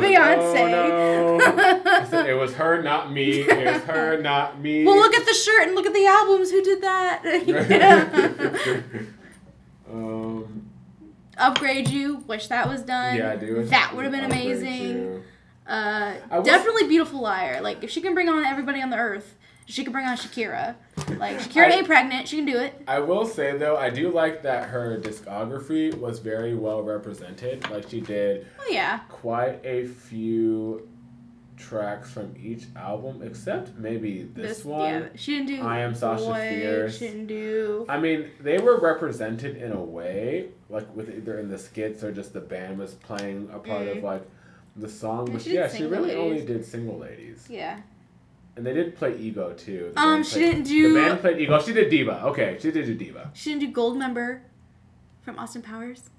Beyonce. I it was her, not me. It was her, not me. Well, look at the shirt and look at the albums. Who did that? um, Upgrade you. Wish that was done. yeah, dude. That would have been amazing. Uh, I was- definitely beautiful liar. Like if she can bring on everybody on the earth, she can bring on Shakira. Like Shakira I- ain't pregnant. She can do it. I will say though, I do like that her discography was very well represented. Like she did Oh yeah. quite a few tracks from each album, except maybe this, one. Yeah, she didn't do. I Am Sasha Boy, Fierce. She didn't do. I mean, they were represented in a way, like with either in the skits or just the band was playing a part of Mm. like the song. Yeah, But she yeah, she really only did single ladies, Yeah. And they did play Ego too. The Um, she played- didn't do- The band played Ego. She did Diva. Okay, she did do Diva. She didn't do Goldmember from Austin Powers.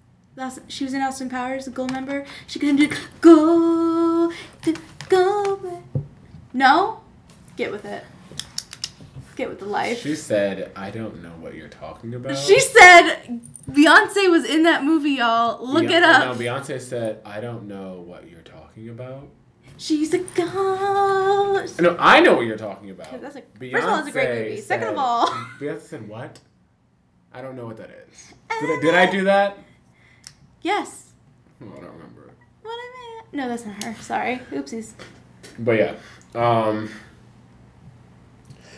She was in Austin Powers, the Goldmember. She couldn't do Gold, Gold. No? Get with it. Get with the life. She said, "I don't know what you're talking about." She said Beyonce was in that movie, y'all. Look Beyonce- it up. No, Beyonce said, "I don't know what you're talking about." She's a ghost. No, I know what you're talking about. That's a- first of all, it's a great Beyonce movie. Second of all- Beyonce said what? I don't know what that is. Did I, did I do that? Yes. Oh, I don't remember. What I meant. No, that's not her. Sorry. Oopsies. But yeah, um,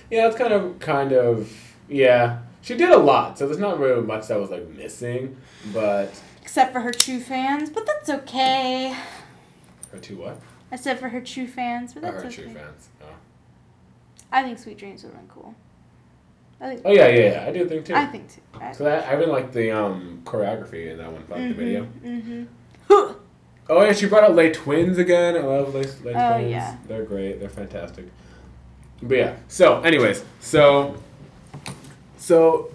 yeah, it's kind of kind of yeah. She did a lot, so there's not really much that was like missing. But Except for her true fans, but that's okay. Her two what? Said for her true fans, but that's her okay. true fans. Oh. I think Sweet Dreams would have been cool. I think. oh yeah, yeah, yeah. I do think too. I think too. I, So that, I even like the um, choreography in that one, like the video. Mm-hmm. Oh yeah, she brought up Les Twins again. I love Les, Les Oh, Twins. yeah. They're great. They're fantastic. But yeah. So, anyways, so so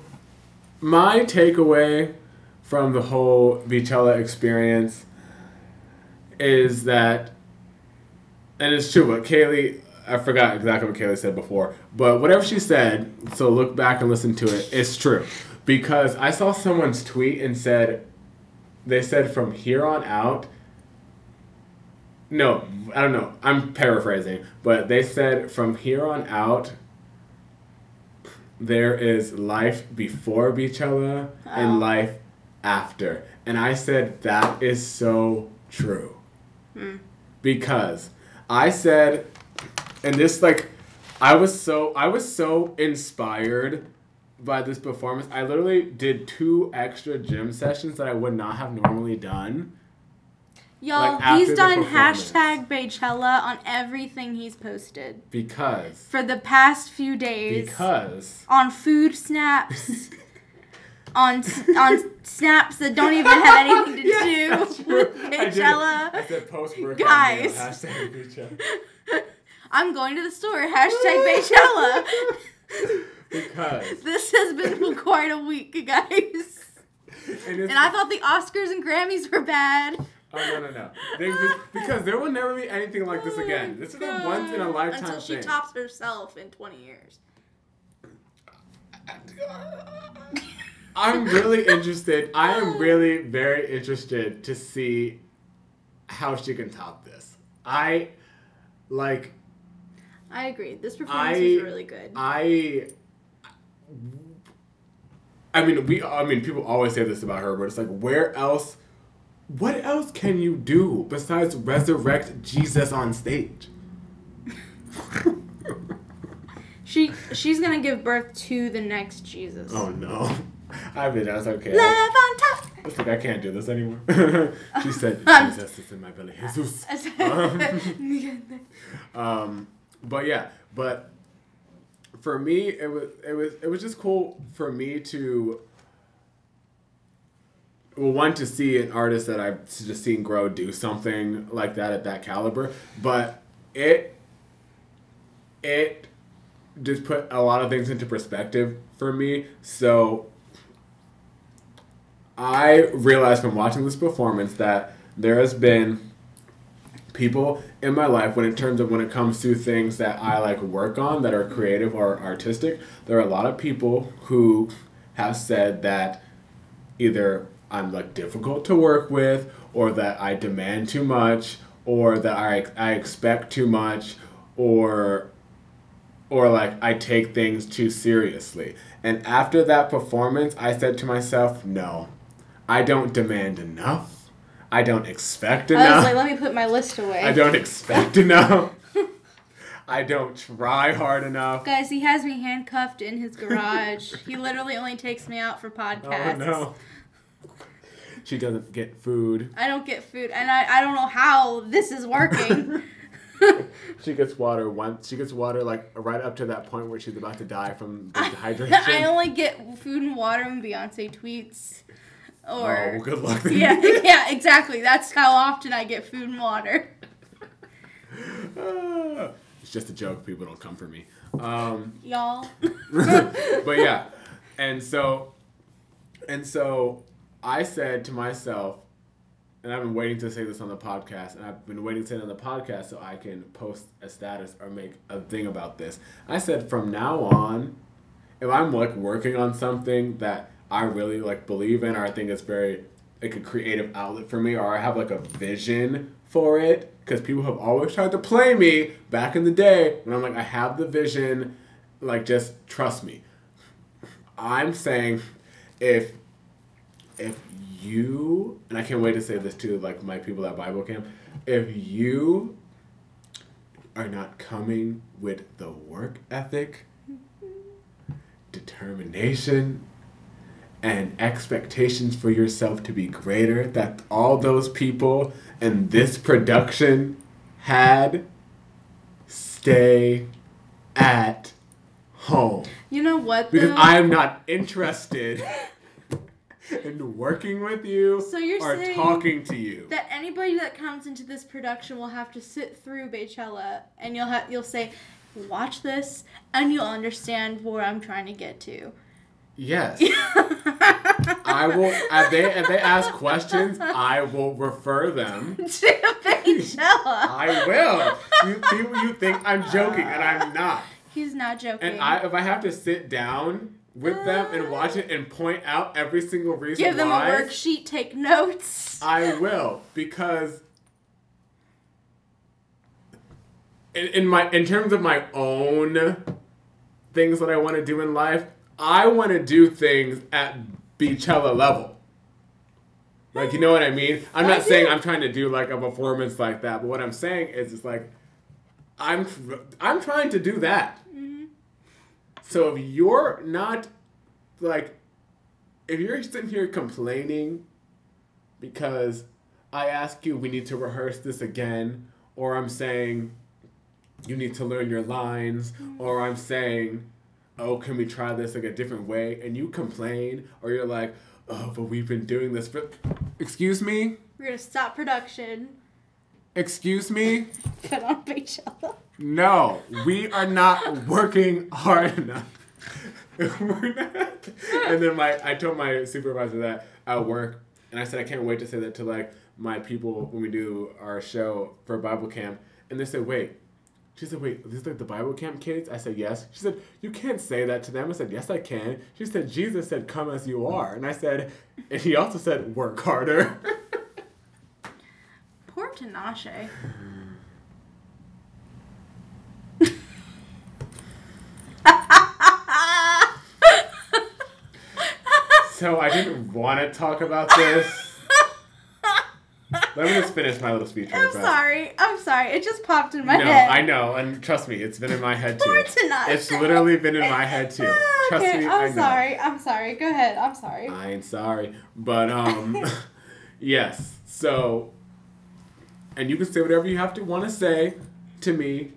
my takeaway from the whole Beychella experience is that, and it's true. but Kaylee, I forgot exactly what Kaylee said before, but whatever she said. So look back and listen to it. It's true because I saw someone's tweet and said they said from here on out. No, I don't know. I'm paraphrasing, but they said from here on out, there is life before Beychella Oh. and life after. And I said that is so true. Hmm. Because I said, and this like, I was so I was so inspired by this performance. I literally did two extra gym sessions that I would not have normally done. Y'all, Like, he's done hashtag Beychella on everything he's posted Because for the past few days. because on food snaps, on on snaps that don't even have anything to Yeah, do with I did. Beychella. I said post Guys. hashtag I'm going to the store. Hashtag Beychella. Because this has been quite a week, guys. and, And I thought the Oscars and Grammys were bad. oh no no no they, because there will never be anything like this again. Oh, this is a once in a lifetime Until she thing. tops herself in 20 years. Oh, I'm really interested. I am really very interested to see how she can top this. I like I agree. This performance I- was really good. I I mean we I mean people always say this about her, but it's like where else what else can you do besides resurrect Jesus on stage? She she's gonna give birth to the next Jesus. Oh no. I mean that's okay. Love on top. It's like I can't do this anymore. she said Jesus is in my belly. Jesus. um, Um, but yeah, but for me, it was it was it was just cool for me to well, one to see an artist that I've just seen grow do something like that at that caliber, but it it just put a lot of things into perspective for me. So I realized from watching this performance that there has been people in my life when in terms of when it comes to things that I like work on that are creative or artistic, there are a lot of people who have said that either I'm like difficult to work with or that I demand too much or that I I expect too much or or like I take things too seriously. And after that performance, I said to myself, no. I don't demand enough. I don't expect enough. I was like, let me put my list away. I don't expect enough. I don't try hard enough. Guys, he has me handcuffed in his garage. he literally only takes me out for podcasts. Oh no. She doesn't get food. I don't get food, and I, I don't know how this is working. She gets water once. She gets water like right up to that point where she's about to die from dehydration. I only get food and water when Beyonce tweets. Or oh, good luck. then. yeah, yeah, exactly. That's how often I get food and water. Ah, it's just a joke. People don't come for me. Um, Y'all. but yeah, and so, and so, I said to myself, and I've been waiting to say this on the podcast, and I've been waiting to say it on the podcast so I can post a status or make a thing about this. I said from now on, if I'm like working on something that I really like believe in, or I think it's very like a creative outlet for me, or I have like a vision for it, because people have always tried to play me back in the day when I'm like, I have the vision, like just trust me. I'm saying if if you and I can't wait to say this to like my people at Bible camp, if you are not coming with the work ethic, determination, and expectations for yourself to be greater that all those people in this production had, stay at home. You know what? Because though? I am not interested in working with you So you're or saying talking to you. that anybody that comes into this production will have to sit through Beychella, and you'll have you'll say, "Watch this," and you'll understand where I'm trying to get to. Yes. I will. If they if they ask questions, I will refer them. to Beychella. I will. You people, you think I'm joking, and I'm uh, not. He's not joking. And I, if I have to sit down with them and watch it and point out every single reason Give them why, a worksheet. Take notes. I will because in, in my in terms of my own things that I want to do in life, I want to do things at Beychella level. Like you know what I mean? I'm not saying. I'm trying to do like a performance like that, but what I'm saying is it's like I'm I'm trying to do that. Mm-hmm. So if you're not like if you're sitting here complaining because I ask you we need to rehearse this again or I'm saying you need to learn your lines mm-hmm. or I'm saying oh can we try this like a different way and you complain or you're like oh but we've been doing this for excuse me We're gonna stop production. excuse me Put on Beychella. No, we are not working hard enough. We're not. And then my, I told my supervisor that at work, and I said I can't wait to say that to like my people when we do our show for Bible camp, and they said, wait. She said, wait, these like the Bible camp kids? I said, yes. She said, you can't say that to them. I said, yes, I can. She said, Jesus said, come as you are. And I said, and he also said, work harder. Poor Tinashe. so I didn't want to talk about this. Let me just finish my little speech. I'm sorry. I'm sorry. It just popped in my head. no, head. I know, and trust me, it's been in my head too. It's literally been in my head too. Trust okay, me, I'm sorry. I'm sorry. Go ahead. I'm sorry. I ain't sorry, but um, yes. So, and you can say whatever you have to want to say to me.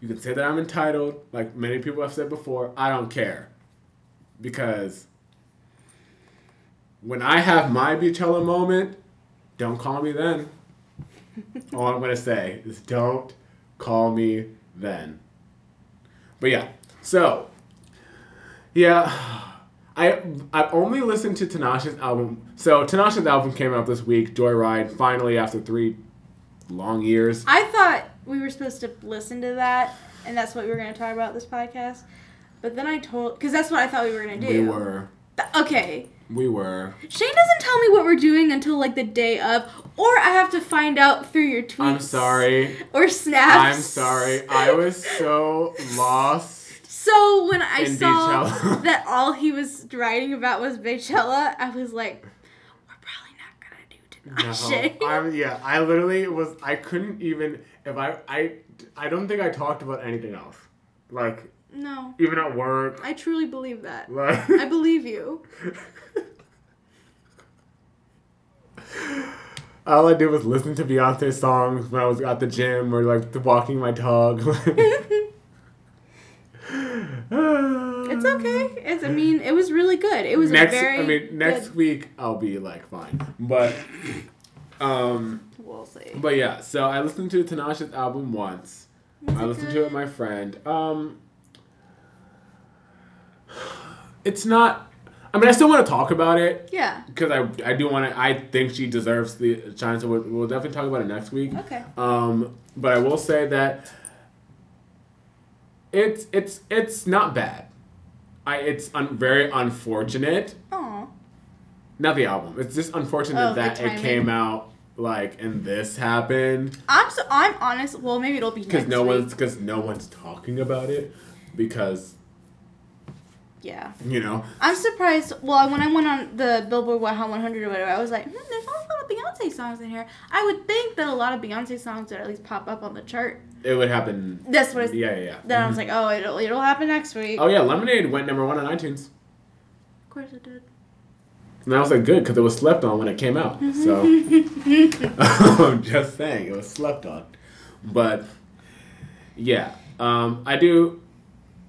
You can say that I'm entitled, like many people have said before. I don't care, because when I have my Beychella moment, don't call me then. All I'm gonna say is don't call me then. But yeah, so yeah, I I've only listened to Tinashe's album. So Tinashe's album came out this week, Joyride. Finally, after three long years. I thought we were supposed to listen to that, and that's what we were going to talk about this podcast. But then I told, because that's what I thought we were going to do. We were, Okay. We were. Shane doesn't tell me what we're doing until like the day of, or I have to find out through your tweets. I'm sorry. Or snaps. I'm sorry. I was so lost. So when I saw Beychella. that all he was writing about was Beychella, I was like, we're probably not gonna do No, I'm, yeah, I literally was. I couldn't even. If I, I, I don't think I talked about anything else. Like no, even at work. I truly believe that. Like, I believe you. all I did was listen to Beyonce songs when I was at the gym or like walking my dog. It's okay. It's, I mean, it was really good. It was next, very. I mean, next good- week I'll be like fine, but, um, We'll see. but yeah. So I listened to Tinashe's album once. Was I listened good? to it with my friend. Um, it's not. I mean, I still want to talk about it Yeah. because I I do want to. I think she deserves the chance. So we'll, we'll definitely talk about it next week. Okay. Um, but I will say that it's it's it's not bad. I it's un, very unfortunate. Aw. Not the album. It's just unfortunate Oh, that it came out like and this happened I'm so I'm honest. Well, maybe it'll be because no week. one's because no one's talking about it because Yeah. you know I'm surprised. Well, when I went on the Billboard Hot 100 or whatever, I was like, hmm, there's not a lot of Beyonce songs in here. I would think that a lot of Beyonce songs would at least pop up on the chart. it would happen. That's what. I, Yeah, yeah, yeah. Then I Mhm. was like, oh, it'll it'll happen next week. oh yeah, Lemonade went number one on iTunes. Of course it did. And I was like, good, because it was slept on when it came out. So I'm just saying, it was slept on. But yeah, um, I do.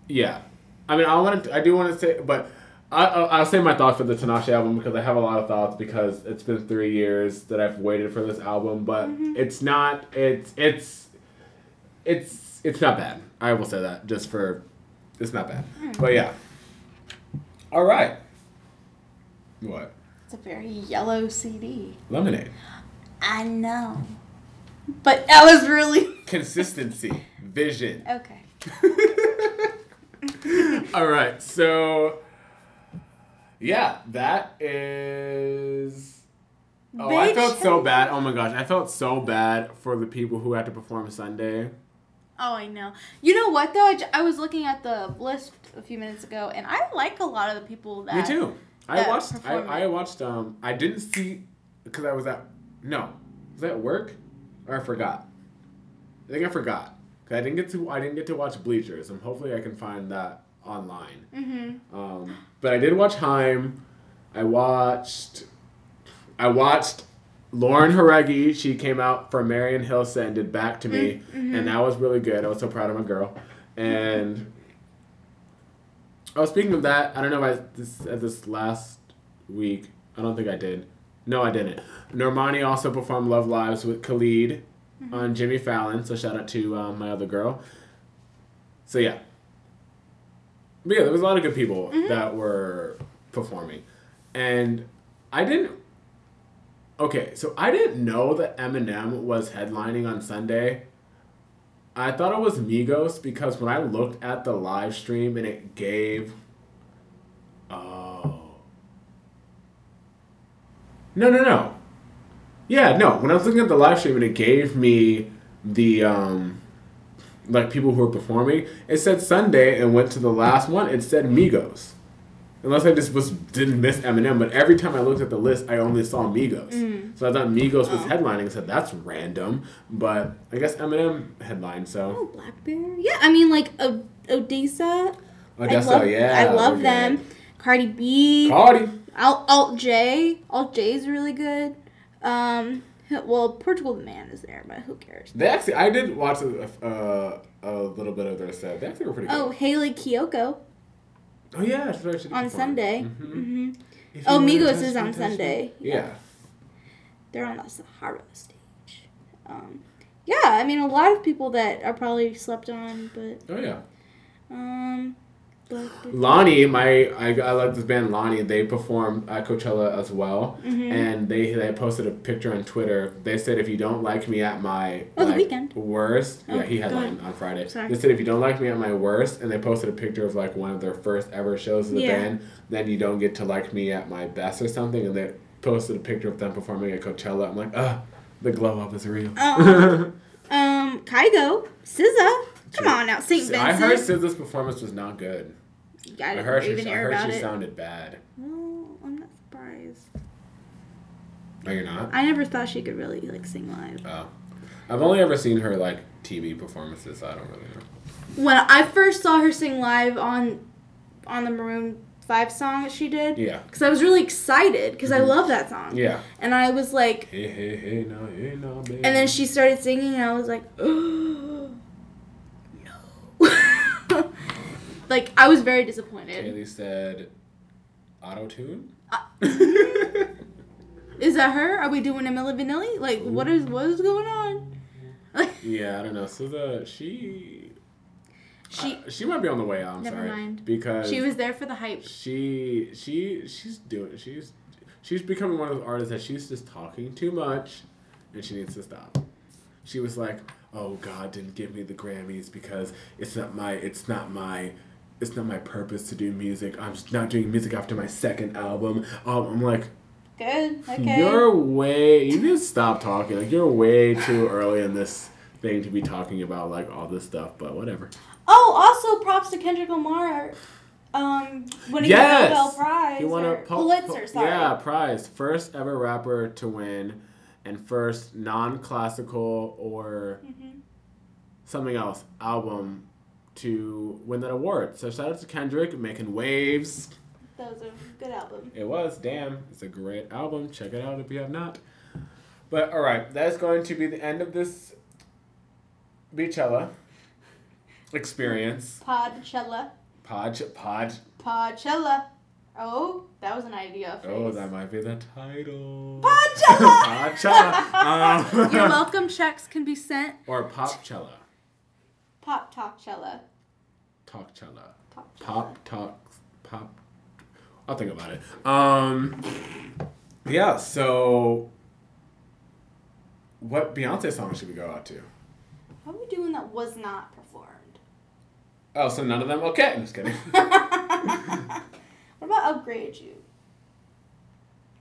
Yeah, I mean, I want to. I do want to say, but I, I'll say my thoughts for the Tinashe album because I have a lot of thoughts because it's been three years that I've waited for this album, but mm-hmm. it's not. It's it's it's it's not bad. I will say that just for it's not bad. Hmm. But yeah. All right. What? It's a very yellow CD. Lemonade. I know. But that was really. Consistency. Vision. Okay. All right. So, yeah, that is. Oh, I felt so bad. Oh my gosh, I felt so bad for the people who had to perform Sunday. Oh, I know. You know what though? I, j- I was looking at the list a few minutes ago, and I like a lot of the people that. Me too. I watched. I, I watched. Um, I didn't see because I was at no, was that work or I forgot. I think I forgot I didn't get to. I didn't get to watch Bleachers, and hopefully I can find that online. Mm-hmm. Um, but I did watch Haim. I watched. I watched Lauren Jauregui. She came out for Marian Hilsa and did Back to Me, and that was really good. I was so proud of my girl. And oh, speaking of that, I don't know if I this at this last week. I don't think I did. No, I didn't. Normani also performed Love Lies with Khalid on Jimmy Fallon. So shout out to um, my other girl. So yeah. But yeah, there was a lot of good people that were performing. And I didn't Okay, so I didn't know that Eminem was headlining on Sunday. I thought it was Migos because when I looked at the live stream and it gave Oh. No, no, no. Yeah, no. When I was looking at the live stream and it gave me the um like people who were performing, it said Sunday and went to the last one, it said Migos. Unless I just was didn't miss Eminem, but every time I looked at the list, I only saw Migos. So I thought Migos was headlining. I said that's random, but I guess Eminem headlined. So Oh. Yeah, I mean like o- Odesza. Odesza, I love, yeah, I love them. Cardi B. Cardi. Alt, Alt J. Alt J is really good. Um, well, Portugal the Man is there, but who cares? They actually, I did watch a, uh, a little bit of their set. They actually were pretty good. Oh, Hayley Kiyoko Oh yeah, that's right. she on perform. Sunday. Mhm. hmm Oh, Migos is on. Sunday. Yeah. They're on the Sahara stage. Um, yeah, I mean a lot of people that are probably slept on, but Oh yeah. um, but, but- LANY, my I, I like this band LANY. They performed at Coachella as well, Mm-hmm. and they they posted a picture on Twitter. They said if you don't like me at my Oh, The like, Weeknd. worst, Oh, yeah, he had ahead. on Friday. Sorry. They said if you don't like me at my worst, and they posted a picture of like one of their first ever shows of the Yeah. band, then you don't get to like me at my best or something. And they posted a picture of them performing at Coachella. I'm like, ah, the glow up is real. Oh. um, Kygo, SZA. Come on now, Saint Vincent. I heard SZA's performance was not good. I I heard she, even I hear heard about she it. sounded bad. Well, I'm not surprised. No, you're not. I never thought she could really like sing live. Oh. I've only ever seen her like TV performances. So I don't really know. When I first saw her sing live on on the Maroon Five song that she did, Yeah. because I was really excited because I mm-hmm. love that song. Yeah. And I was like, Hey hey hey no hey no baby. and then she started singing, and I was like, no. Like I was very disappointed. Kaylee said, auto tune. Uh, Is that her? Are we doing a Milli Vanilli? Like, what is what is going on? yeah, I don't know. SZA, she she uh, she might be on the way out. I'm Never sorry mind. because she was there for the hype. she she she's doing she's she's becoming one of those artists that she's just talking too much, and she needs to stop. She was like, "Oh God, didn't give me the Grammys because it's not my it's not my." It's not my purpose to do music. I'm just not doing music after my second album. Um, I'm like, Good. Okay. You're way. You need to stop talking. Like you're way too early in this thing to be talking about like all this stuff. But whatever. Oh, also props to Kendrick Lamar. Um, winning Yes! the Nobel Prize. He won a Pul- Pulitzer. Sorry. Yeah, prize. First ever rapper to win, and first non-classical or Mhm. something else album to win that award. So shout out to Kendrick making waves. That was a good album. It was. Damn. It's a great album. Check it out if you have not. But all right, that's going to be the end of this Beychella experience. Podchella. Pod, pod. Podchella. Oh, that was an idea. Phrase. Oh, that might be the title. Podchella. Podchella. Um, Your welcome checks can be sent. or Popchella. Pop talk Talkchella. Talkchella. Pop. Pop talk pop. I'll think about it. Um. Yeah. So. What Beyonce song should we go out to? How are we doing that was not performed? Oh, so none of them. Okay, I'm just kidding. what about upgrade you?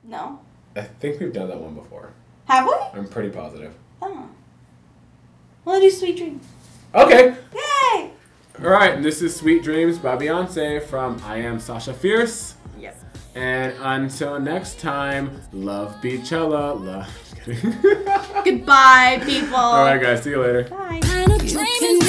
No. I think we've done that one before. Have we? I'm pretty positive. Oh. Well, do sweet dreams. Okay. Yay! All right. And this is Sweet Dreams by Beyonce from I Am Sasha Fierce. Yes. And until next time, love Beychella. Love. Just kidding. Goodbye, people. All right, guys. See you later. Bye. Kind of dreaming